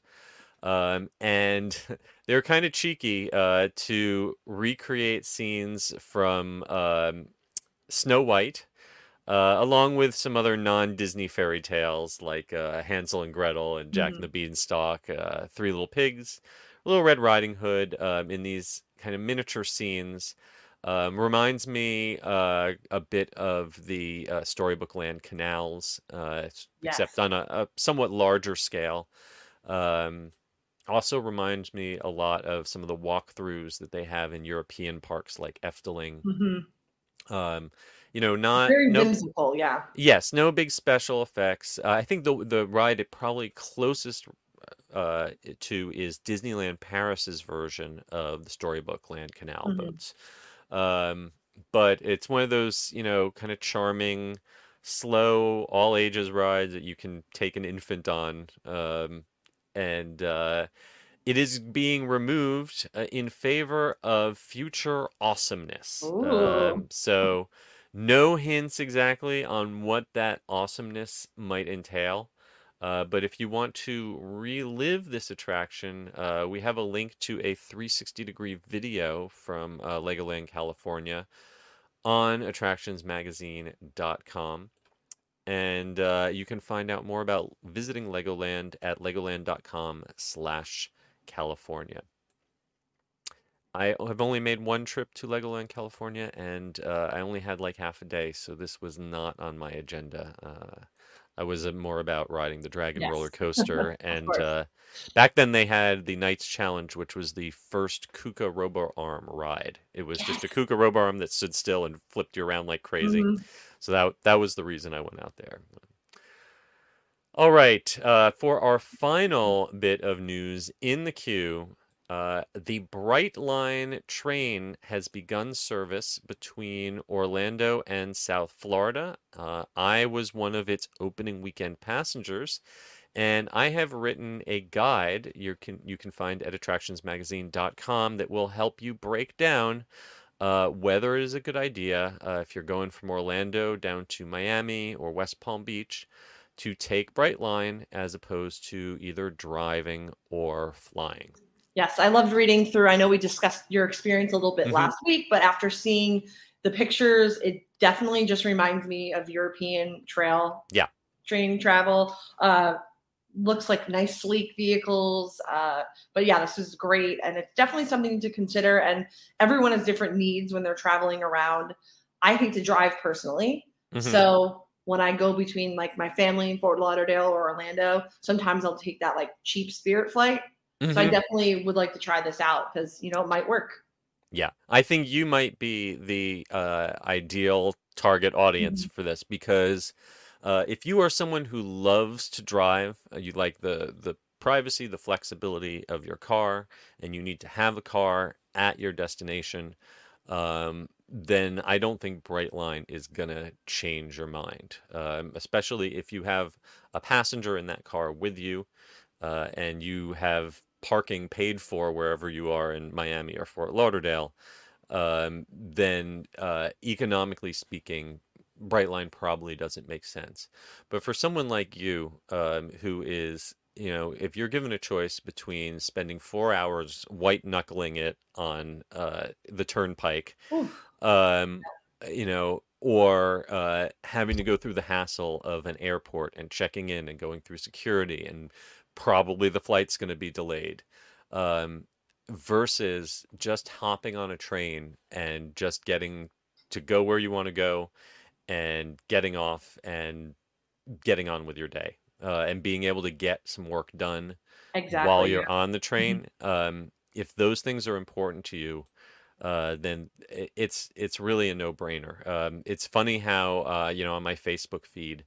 Um, and they're kind of cheeky uh, to recreate scenes from um, Snow White, uh, along with some other non-Disney fairy tales like uh, Hansel and Gretel and Jack Mhm. and the Beanstalk, uh, Three Little Pigs, Little Red Riding Hood um, in these kind of miniature scenes. Um, reminds me uh, a bit of the uh, Storybook Land canals, uh, s- except on a, a somewhat larger scale. Um, also reminds me a lot of some of the walkthroughs that they have in European parks like Efteling. mhm. You know, not very no, whimsical. Yeah, yes, no big special effects. Uh, I think the the ride it probably closest uh, to is Disneyland Paris's version of the Storybook Land Canal Mhm. boats. Um, but it's one of those, you know, kind of charming, slow, all ages rides that you can take an infant on. Um, and uh, it is being removed uh, in favor of future awesomeness. Um, so, no hints exactly on what that awesomeness might entail. Uh, but if you want to relive this attraction, uh, we have a link to a 360 degree video from uh, Legoland California on attractionsmagazine.com. And uh, you can find out more about visiting Legoland at legoland.com slash California. I have only made one trip to Legoland, California, and uh, I only had like half a day, so this was not on my agenda. Uh, I was uh, more about riding the Dragon roller coaster, and uh, back then they had the Knights Challenge, which was the first Kuka Robo Arm ride. It was just a Kuka Robo Arm that stood still and flipped you around like crazy. Mhm. So that that was the reason I went out there. All right, uh, for our final bit of news in the queue, uh, the Brightline train has begun service between Orlando and South Florida. Uh, I was one of its opening weekend passengers, and I have written a guide you can you can find at attractionsmagazine.com that will help you break down uh, whether it is a good idea uh, if you're going from Orlando down to Miami or West Palm Beach to take Brightline as opposed to either driving or flying. Yes, I loved reading through. I know we discussed your experience a little bit Mhm. last week, but after seeing the pictures, it definitely just reminds me of European trail Yeah. train travel. Uh, looks like nice, sleek vehicles. Uh, but yeah, this is great, and it's definitely something to consider. And everyone has different needs when they're traveling around. I hate to drive personally, Mhm. so when I go between like my family in Fort Lauderdale or Orlando, sometimes I'll take that like cheap Spirit flight. So I Mhm. definitely would like to try this out because you know it might work. Yeah, I think you might be the uh, ideal target audience for this because uh, if you are someone who loves to drive, uh, you like the the privacy, the flexibility of your car, and you need to have a car at your destination, um, then I don't think Brightline is gonna change your mind, um, especially if you have a passenger in that car with you, uh, and you have parking paid for wherever you are in Miami or Fort Lauderdale, um, then uh, economically speaking, Brightline probably doesn't make sense. But for someone like you, um, who is, you know, if you're given a choice between spending four hours white knuckling it on uh, the turnpike, um, you know, or uh, having to go through the hassle of an airport and checking in and going through security and probably the flight's going to be delayed um, versus just hopping on a train and just getting to go where you want to go and getting off and getting on with your day uh, and being able to get some work done Exactly. while you're on the train. Um, if those things are important to you, uh, then i- it's it's really a no-brainer. Um, it's funny how uh, you know on my Facebook feed,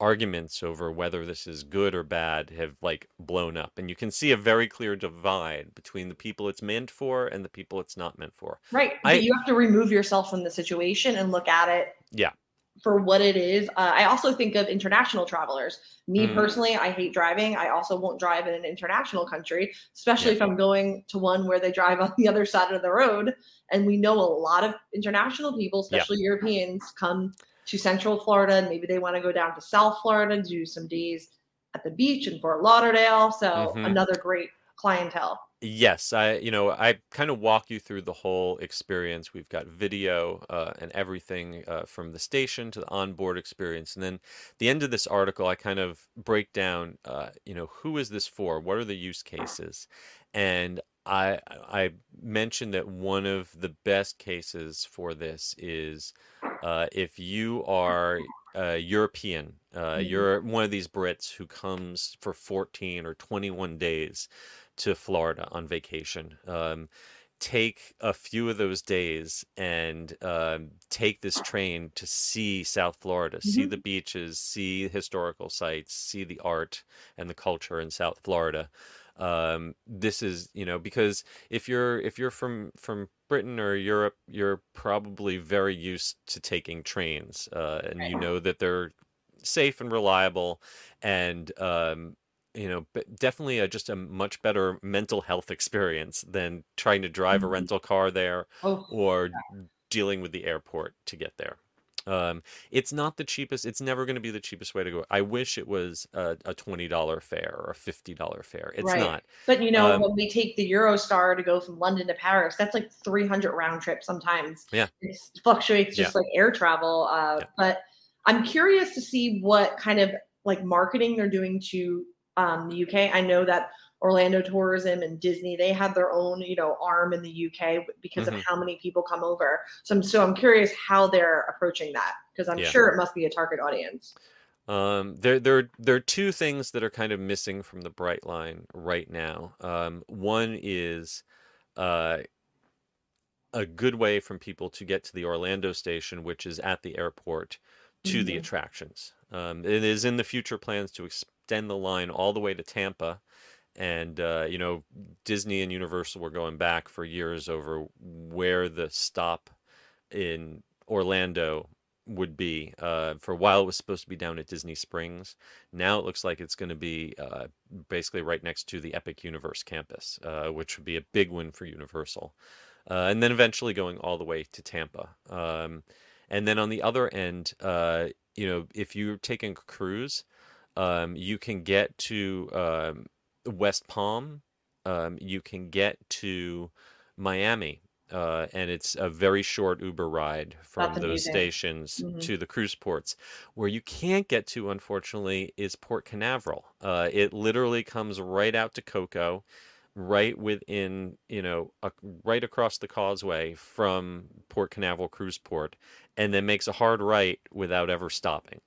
arguments over whether this is good or bad have like blown up, and you can see a very clear divide between the people it's meant for and the people it's not meant for. Right. I- but you have to remove yourself from the situation and look at it Yeah. for what it is. Uh, I also think of international travelers. Me Mm. personally, I hate driving. I also won't drive in an international country, especially if I'm going to one where they drive on the other side of the road. And we know a lot of international people, Yeah. especially Europeans, come to Central Florida and maybe they want to go down to South Florida, and do some days at the beach in Fort Lauderdale. So Mhm. another great clientele. Yes, I you know I kind of walk you through the whole experience. We've got video uh, and everything uh, from the station to the onboard experience, and then the end of this article, I kind of break down, uh, you know, who is this for? What are the use cases? And I I mentioned that one of the best cases for this is uh, if you are uh, European, uh, Mhm. you're one of these Brits who comes for 14 or 21 days to Florida on vacation. Um, take a few of those days and um, take this train to see South Florida, see Mhm. the beaches, see historical sites, see the art and the culture in South Florida. Um, this is, you know, because if you're if you're from from Britain or Europe, you're probably very used to taking trains, uh, and you know that they're safe and reliable, and um, you know, but definitely a, just a much better mental health experience than trying to drive a Mhm. rental car there Oh, or dealing with the airport to get there. Um, it's not the cheapest. It's never going to be the cheapest way to go. I wish it was a, a $20 fare or a $50 fare. It's Right. not. But you know, Um, when we take the Eurostar to go from London to Paris, that's like 300 round trip sometimes. Yeah. It fluctuates just like air travel. Uh, Yeah. But I'm curious to see what kind of like marketing they're doing to um, the UK. I know that Orlando Tourism and Disney, they have their own, you know, arm in the UK because Mhm. of how many people come over. So I'm so I'm curious how they're approaching that because I'm Yeah. sure it must be a target audience. Um, there, there, there are two things that are kind of missing from the Brightline right now. Um, one is uh, a good way from people to get to the Orlando station, which is at the airport, to the Mhm. attractions. Um, it is in the future plans to extend the line all the way to Tampa. And, uh, you know, Disney and Universal were going back for years over where the stop in Orlando would be. Uh, for a while, it was supposed to be down at Disney Springs. Now it looks like it's going to be uh, basically right next to the Epic Universe campus, uh, which would be a big win for Universal. Uh, and then eventually going all the way to Tampa. Um, and then on the other end, uh, you know, if you're taking a cruise, um, you can get to um, West Palm, um, you can get to Miami, uh, and it's a very short Uber ride from those stations Mhm. to the cruise ports. Where you can't get to, unfortunately, is Port Canaveral. Uh, it literally comes right out to Cocoa, right within, you know, a, right across the causeway from Port Canaveral Cruise Port, and then makes a hard right without ever stopping.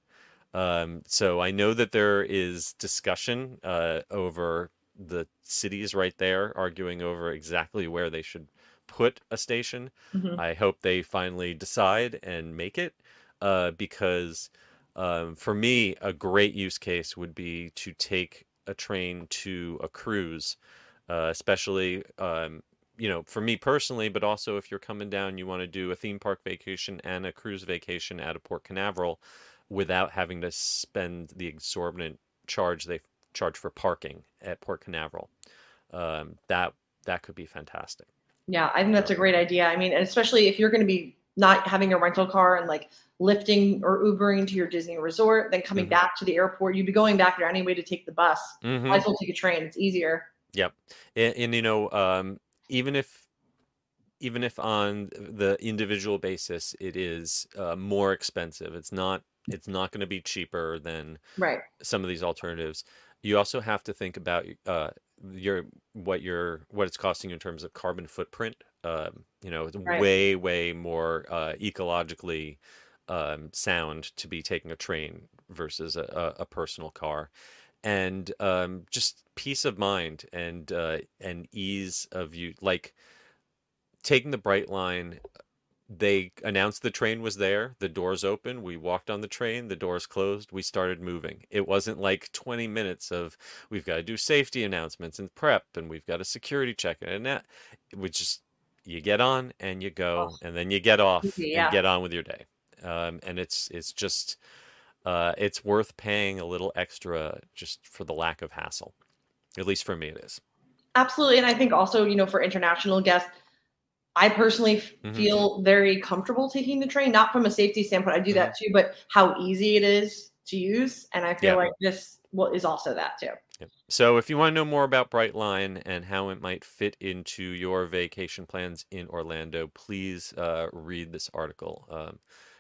Um, so I know that there is discussion uh, over the cities right there, arguing over exactly where they should put a station. Mhm. I hope they finally decide and make it, uh, because um, for me, a great use case would be to take a train to a cruise, uh, especially. Um, you know, for me personally, but also if you're coming down, you want to do a theme park vacation and a cruise vacation at a Port Canaveral without having to spend the exorbitant charge they charge for parking at Port Canaveral. Um, that that could be fantastic. Yeah, I think that's a great idea. I mean, especially if you're going to be not having a rental car and like lifting or Ubering to your Disney resort, then coming Mhm. back to the airport, you'd be going back there anyway to take the bus. Mhm. Might as well take a train. It's easier. Yep. And, and you know, um, even if even if on the individual basis it is uh, more expensive, it's not it's not going to be cheaper than Right. some of these alternatives. You also have to think about uh, your what your what it's costing you in terms of carbon footprint. Um, you know, it's Right. way way more uh, ecologically um, sound to be taking a train versus a, a, a personal car, and um, just peace of mind and uh, and ease of you like taking the Brightline they announced the train was there the doors open we walked on the train the doors closed we started moving it wasn't like 20 minutes of we've got to do safety announcements and prep and we've got a security check and that we just you get on and you go Oh. and then you get off Easy, and get on with your day um, and it's it's just uh, it's worth paying a little extra just for the lack of hassle at least for me it is Absolutely. And I think also, you know, for international guests, I personally Mhm. feel very comfortable taking the train, not from a safety standpoint. I do that too, but how easy it is to use. And I feel Yeah. like this well, is also that too. So if you want to know more about Brightline and how it might fit into your vacation plans in Orlando, please uh, read this article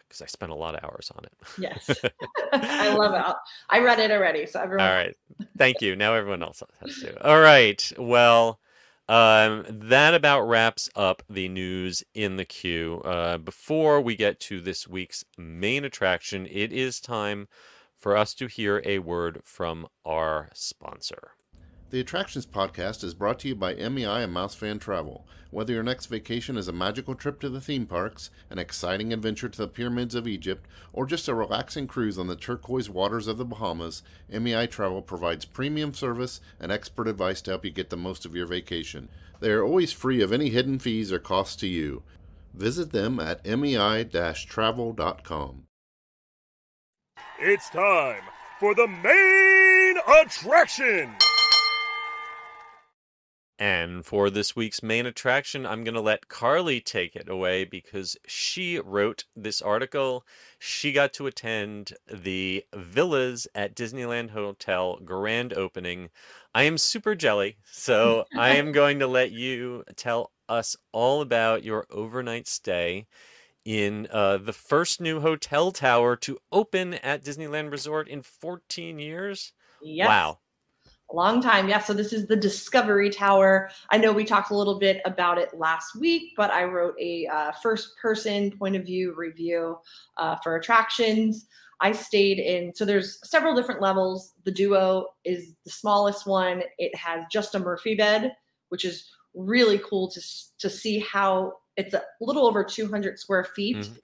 because I spent a lot of hours on it. Yes. I love it. I read it already. So everyone All right. Thank you. Now everyone else has to. All right. Well, um, that about wraps up the news in the queue. Uh, before we get to this week's main attraction, it is time for us to hear a word from our sponsor. The Attractions Podcast is brought to you by MEI and Mouse Fan Travel. Whether your next vacation is a magical trip to the theme parks, an exciting adventure to the pyramids of Egypt, or just a relaxing cruise on the turquoise waters of the Bahamas, MEI Travel provides premium service and expert advice to help you get the most of your vacation. They are always free of any hidden fees or costs to you. Visit them at mei-travel.com. It's time for the main attraction. And for this week's main attraction, I'm going to let Carly take it away because she wrote this article. She got to attend the Villas at Disneyland Hotel grand opening. I am super jelly, so I am going to let you tell us all about your overnight stay in uh, the first new hotel tower to open at Disneyland Resort in 14 years. Yes. Wow. Long time. Yeah. So this is the Discovery Tower. I know we talked a little bit about it last week, but I wrote a uh, first person point of view review uh, for attractions. I stayed in, so there's several different levels. The Duo is the smallest one. It has just a Murphy bed, which is really cool to, to see how it's a little over 200 square feet. Mhm.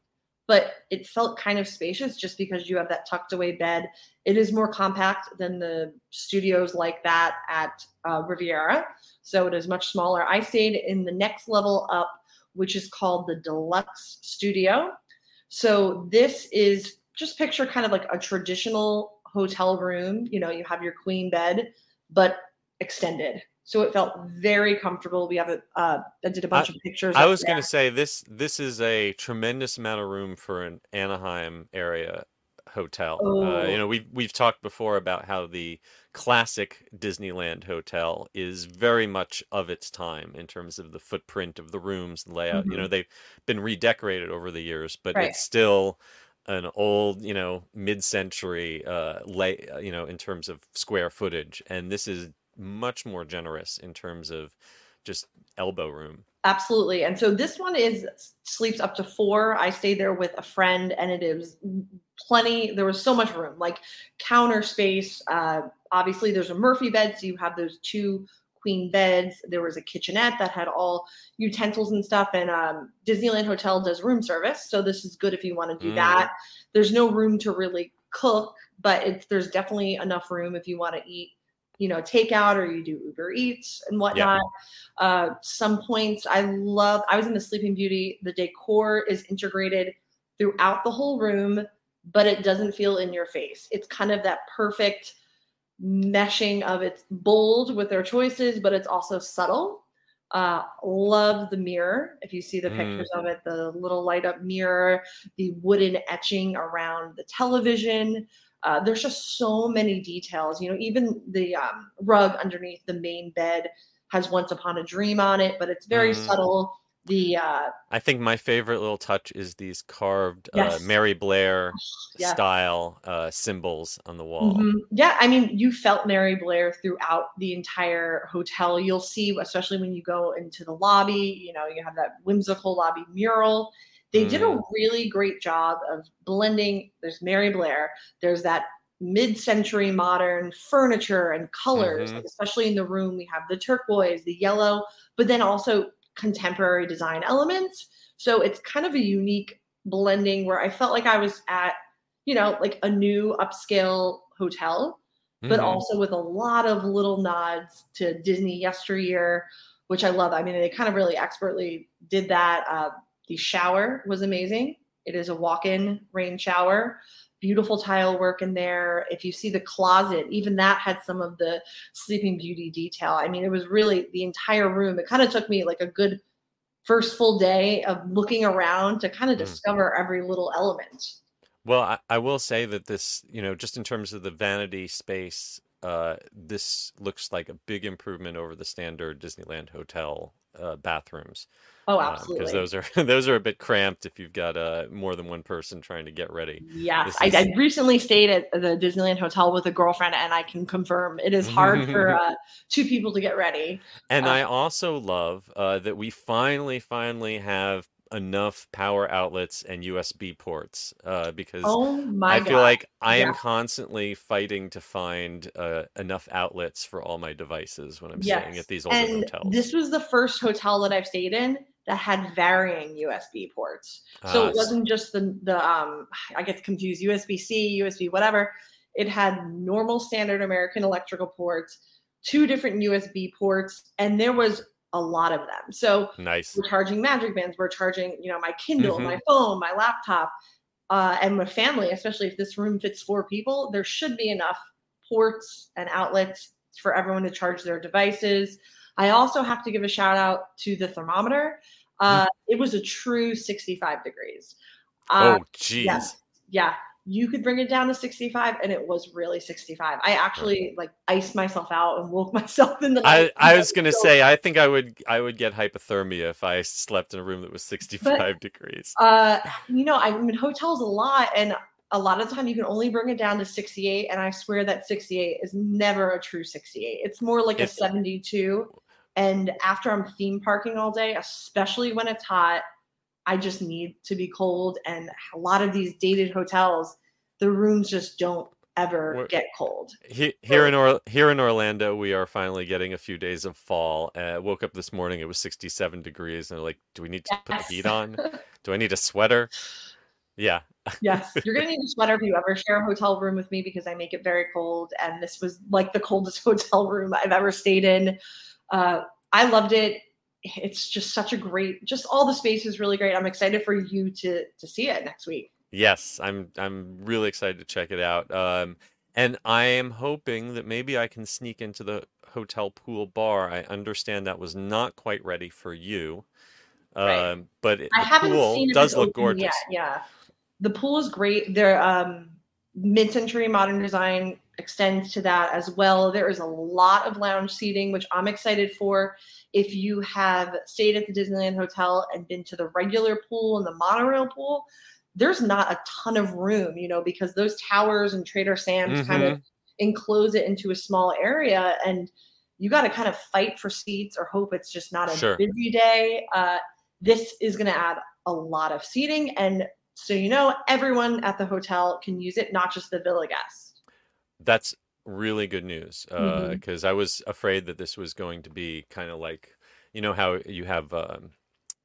But it felt kind of spacious just because you have that tucked away bed. It is more compact than the studios like that at uh, Riviera. So it is much smaller. I stayed in the next level up, which is called the Deluxe Studio. So this is just picture kind of like a traditional hotel room. You know, you have your queen bed, but extended. So it felt very comfortable. We have a, uh, I did a bunch of pictures. I was going to say this this is a tremendous amount of room for an Anaheim area hotel. Uh, Oh. you know, we've we've talked before about how the classic Disneyland hotel is very much of its time in terms of the footprint of the rooms and layout. You know, they've been redecorated over the years, but Right. it's still an old, you know, mid-century uh lay, uh, you know, in terms of square footage, and this is much more generous in terms of just elbow room. Absolutely. And so this one is sleeps up to four. I stayed there with a friend and it is plenty. There was so much room, like counter space. Uh, obviously, there's a Murphy bed. So you have those two queen beds. There was a kitchenette that had all utensils and stuff. And um, Disneyland Hotel does room service. So this is good if you want to do Mm. that. There's no room to really cook, but it's, there's definitely enough room if you want to eat you know takeout or you do uber eats and whatnot. Uh, some points i love i was in the sleeping beauty the decor is integrated throughout the whole room but it doesn't feel in your face. It's kind of that perfect meshing of it's bold with their choices but it's also subtle. Uh love the mirror. If you see the Mm. pictures of it the little light up mirror the wooden etching around the television uh, there's just so many details you know even the um, rug underneath the main bed has once upon a dream on it but it's very Mm. subtle the uh I think my favorite little touch is these carved uh, Mary Blair Yeah. style uh, symbols on the wall. Mhm. Yeah, I mean, you felt Mary Blair throughout the entire hotel. You'll see, especially when you go into the lobby, you know, you have that whimsical lobby mural. They did a Mm. really great job of blending. There's Mary Blair, there's that mid century modern furniture and colors, Mhm. especially in the room. We have the turquoise, the yellow, but then also contemporary design elements. So it's kind of a unique blending where I felt like I was at you know, like a new upscale hotel, but Mhm. also with a lot of little nods to Disney yesteryear, which I love. I mean, they kind of really expertly did that. Uh, the shower was amazing. It is a walk-in rain shower. Beautiful tile work in there. If you see the closet, even that had some of the Sleeping Beauty detail. I mean, it was really the entire room. It kind of took me like a good first full day of looking around to kind of Mm. discover every little element. Well, I, I will say that this, you know, just in terms of the vanity space, uh, this looks like a big improvement over the standard Disneyland hotel uh, bathrooms. Oh, absolutely. Because absolutely. those are those are a bit cramped if you've got uh, more than one person trying to get ready. Yes, This I, I recently stayed at the Disneyland Hotel with a girlfriend, and I can confirm it is hard for uh, two people to get ready. And Uh, I also love uh, that we finally, finally have enough power outlets and USB ports uh, because Oh my I god! feel like I am constantly fighting to find uh, enough outlets for all my devices when I'm staying at these older and hotels. this was the first hotel that I've stayed in that had varying USB ports. So Ah, it wasn't just the the um I get confused USB C, USB whatever. It had normal standard American electrical ports, two different USB ports, and there was a lot of them. So nice. we're charging magic bands we're charging you know my kindle Mhm. my phone my laptop uh, and my family especially if this room fits four people there should be enough ports and outlets for everyone to charge their devices i also have to give a shout out to the thermometer. Uh, it was a true 65 degrees. Uh, oh, jeez. yeah, yeah you could bring it down to 65 and it was really 65 i actually like iced myself out and woke myself in the I, night. I was gonna So- say I think I would I would get hypothermia if I slept in a room that was 65 degrees. Uh, you know, I'm in hotels a lot, and a lot of the time you can only bring it down to 68 and i swear that 68 is never a true 68 it's more like If- a 72 and after i'm theme parking all day especially when it's hot i just need to be cold and a lot of these dated hotels the rooms just don't ever We're- get cold He, here in or, here in Orlando, we are finally getting a few days of fall. Uh, woke up this morning; it was 67 degrees, and I'm like, do we need to put the heat on? Do I need a sweater? Yeah, yes you're gonna need a sweater if you ever share a hotel room with me because i make it very cold and this was like the coldest hotel room i've ever stayed in uh, i loved it it's just such a great just all the space is really great i'm excited for you to to see it next week Yes, I'm I'm really excited to check it out. Um, and I am hoping that maybe I can sneak into the hotel pool bar. I understand that was not quite ready for you. Right. Um, but it- i the haven't pool does look gorgeous. yet yeah the pool is great There, um mid-century modern design extends to that as well. There is a lot of lounge seating which i'm excited for. If you have stayed at the disneyland hotel and been to the regular pool and the monorail pool there's not a ton of room you know because those towers and trader sam's kind of enclose it into a small area and you got to kind of fight for seats or hope it's just not a Sure. busy day. Uh, this is going to add a lot of seating and so you know everyone at the hotel can use it not just the villa guests That's really good news because I was afraid that this was going to be kind of like, you know, how you have um,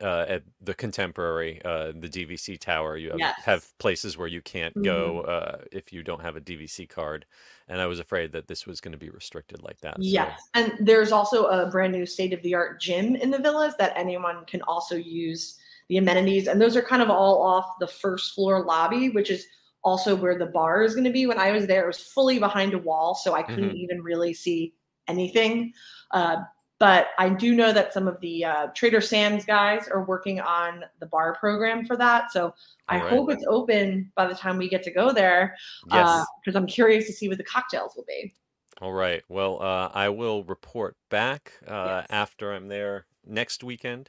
uh, at the contemporary, uh, the DVC tower, you have, Yes. have places where you can't go uh, if you don't have a DVC card. And I was afraid that this was going to be restricted like that. so- yes and there's also a brand new state of the art gym in the villas that anyone can also use the amenities and those are kind of all off the first floor lobby which is also where the bar is going to be when i was there it was fully behind a wall so i couldn't Mhm. even really see anything uh, but i do know that some of the uh, trader sam's guys are working on the bar program for that so i right. hope it's open by the time we get to go there Yes. because i'm curious to see what the cocktails will be All right. Well, uh, I will report back uh, Yes. after I'm there next weekend,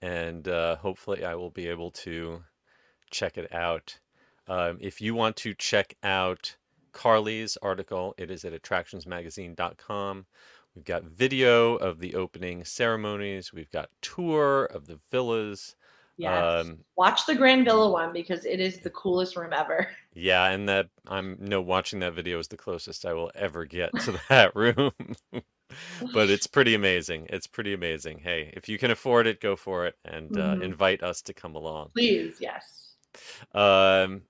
and uh, hopefully I will be able to check it out. Um, if you want to check out Carly's article, it is at attractionsmagazine.com. We've got video of the opening ceremonies. We've got tour of the villas. Yes Um, watch the grand villa one because it is the coolest room ever yeah, and that I'm no watching that video is the closest I will ever get to that room. but it's pretty amazing. It's pretty amazing. Hey, if you can afford it, go for it and uh, Mhm. invite us to come along. please yes Um,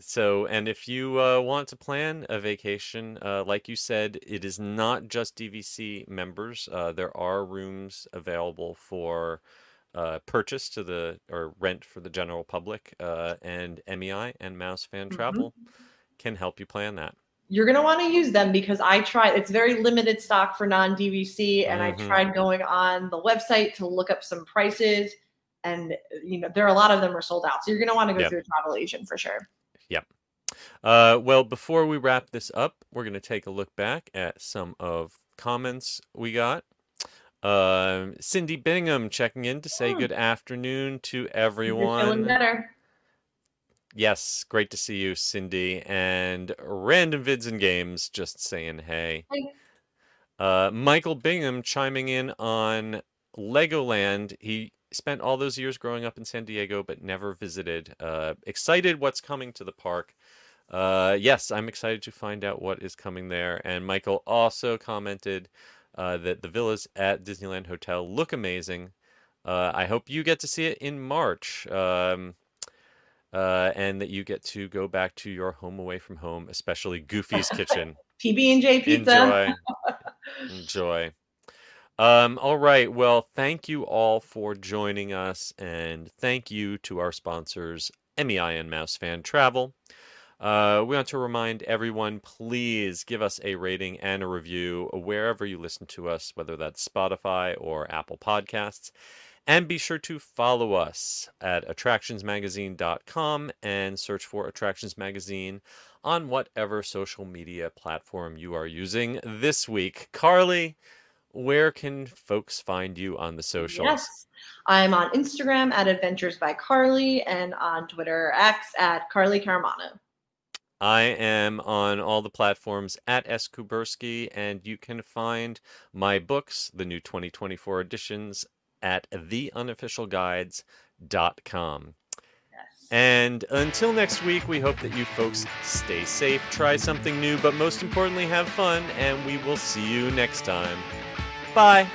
so, and if you uh, want to plan a vacation, uh, like you said, it is not just DVC members. Uh, there are rooms available for uh, purchase to the or rent for the general public, uh, and MEI and Mouse Fan Mhm. Travel can help you plan that. you're going to want to use them because I tried, it's very limited stock for non DVC. And I Mhm. tried going on the website to look up some prices. And, you know, there are a lot of them are sold out. So you're going to want to go Yep. through a travel agent for sure. Uh, well, before we wrap this up, we're going to take a look back at some of comments we got. Um, Cindy Bingham checking in to say Oh. good afternoon to You're feeling everyone. better. Yes, great to see you, Cindy. And Random Vids and Games just saying hey. Uh, Michael Bingham chiming in on Legoland. He spent all those years growing up in San Diego, but never visited. Uh, excited what's coming to the park. Uh, yes, I'm excited to find out what is coming there. And Michael also commented uh, that the villas at Disneyland Hotel look amazing. Uh, I hope you get to see it in March. Um, uh, and that you get to go back to your home away from home, especially Goofy's Kitchen. PB and J pizza. Enjoy. Enjoy. Um, all right. Well, thank you all for joining us, and thank you to our sponsors, MEI and Mouse Fan Travel. Uh, we want to remind everyone please give us a rating and a review wherever you listen to us, whether that's Spotify or Apple Podcasts. And be sure to follow us at attractionsmagazine.com and search for Attractions Magazine on whatever social media platform you are using this week. Carly, where can folks find you on the socials? Yes. I'm on Instagram at Adventures by Carly and on Twitter X at Carly Caramanna. I am on all the platforms at S. Kubersky, and you can find my books, the new 2024 editions, at theunofficialguides.com. Yes. And until next week, we hope that you folks stay safe, try something new, but most importantly, have fun, and we will see you next time. Bye.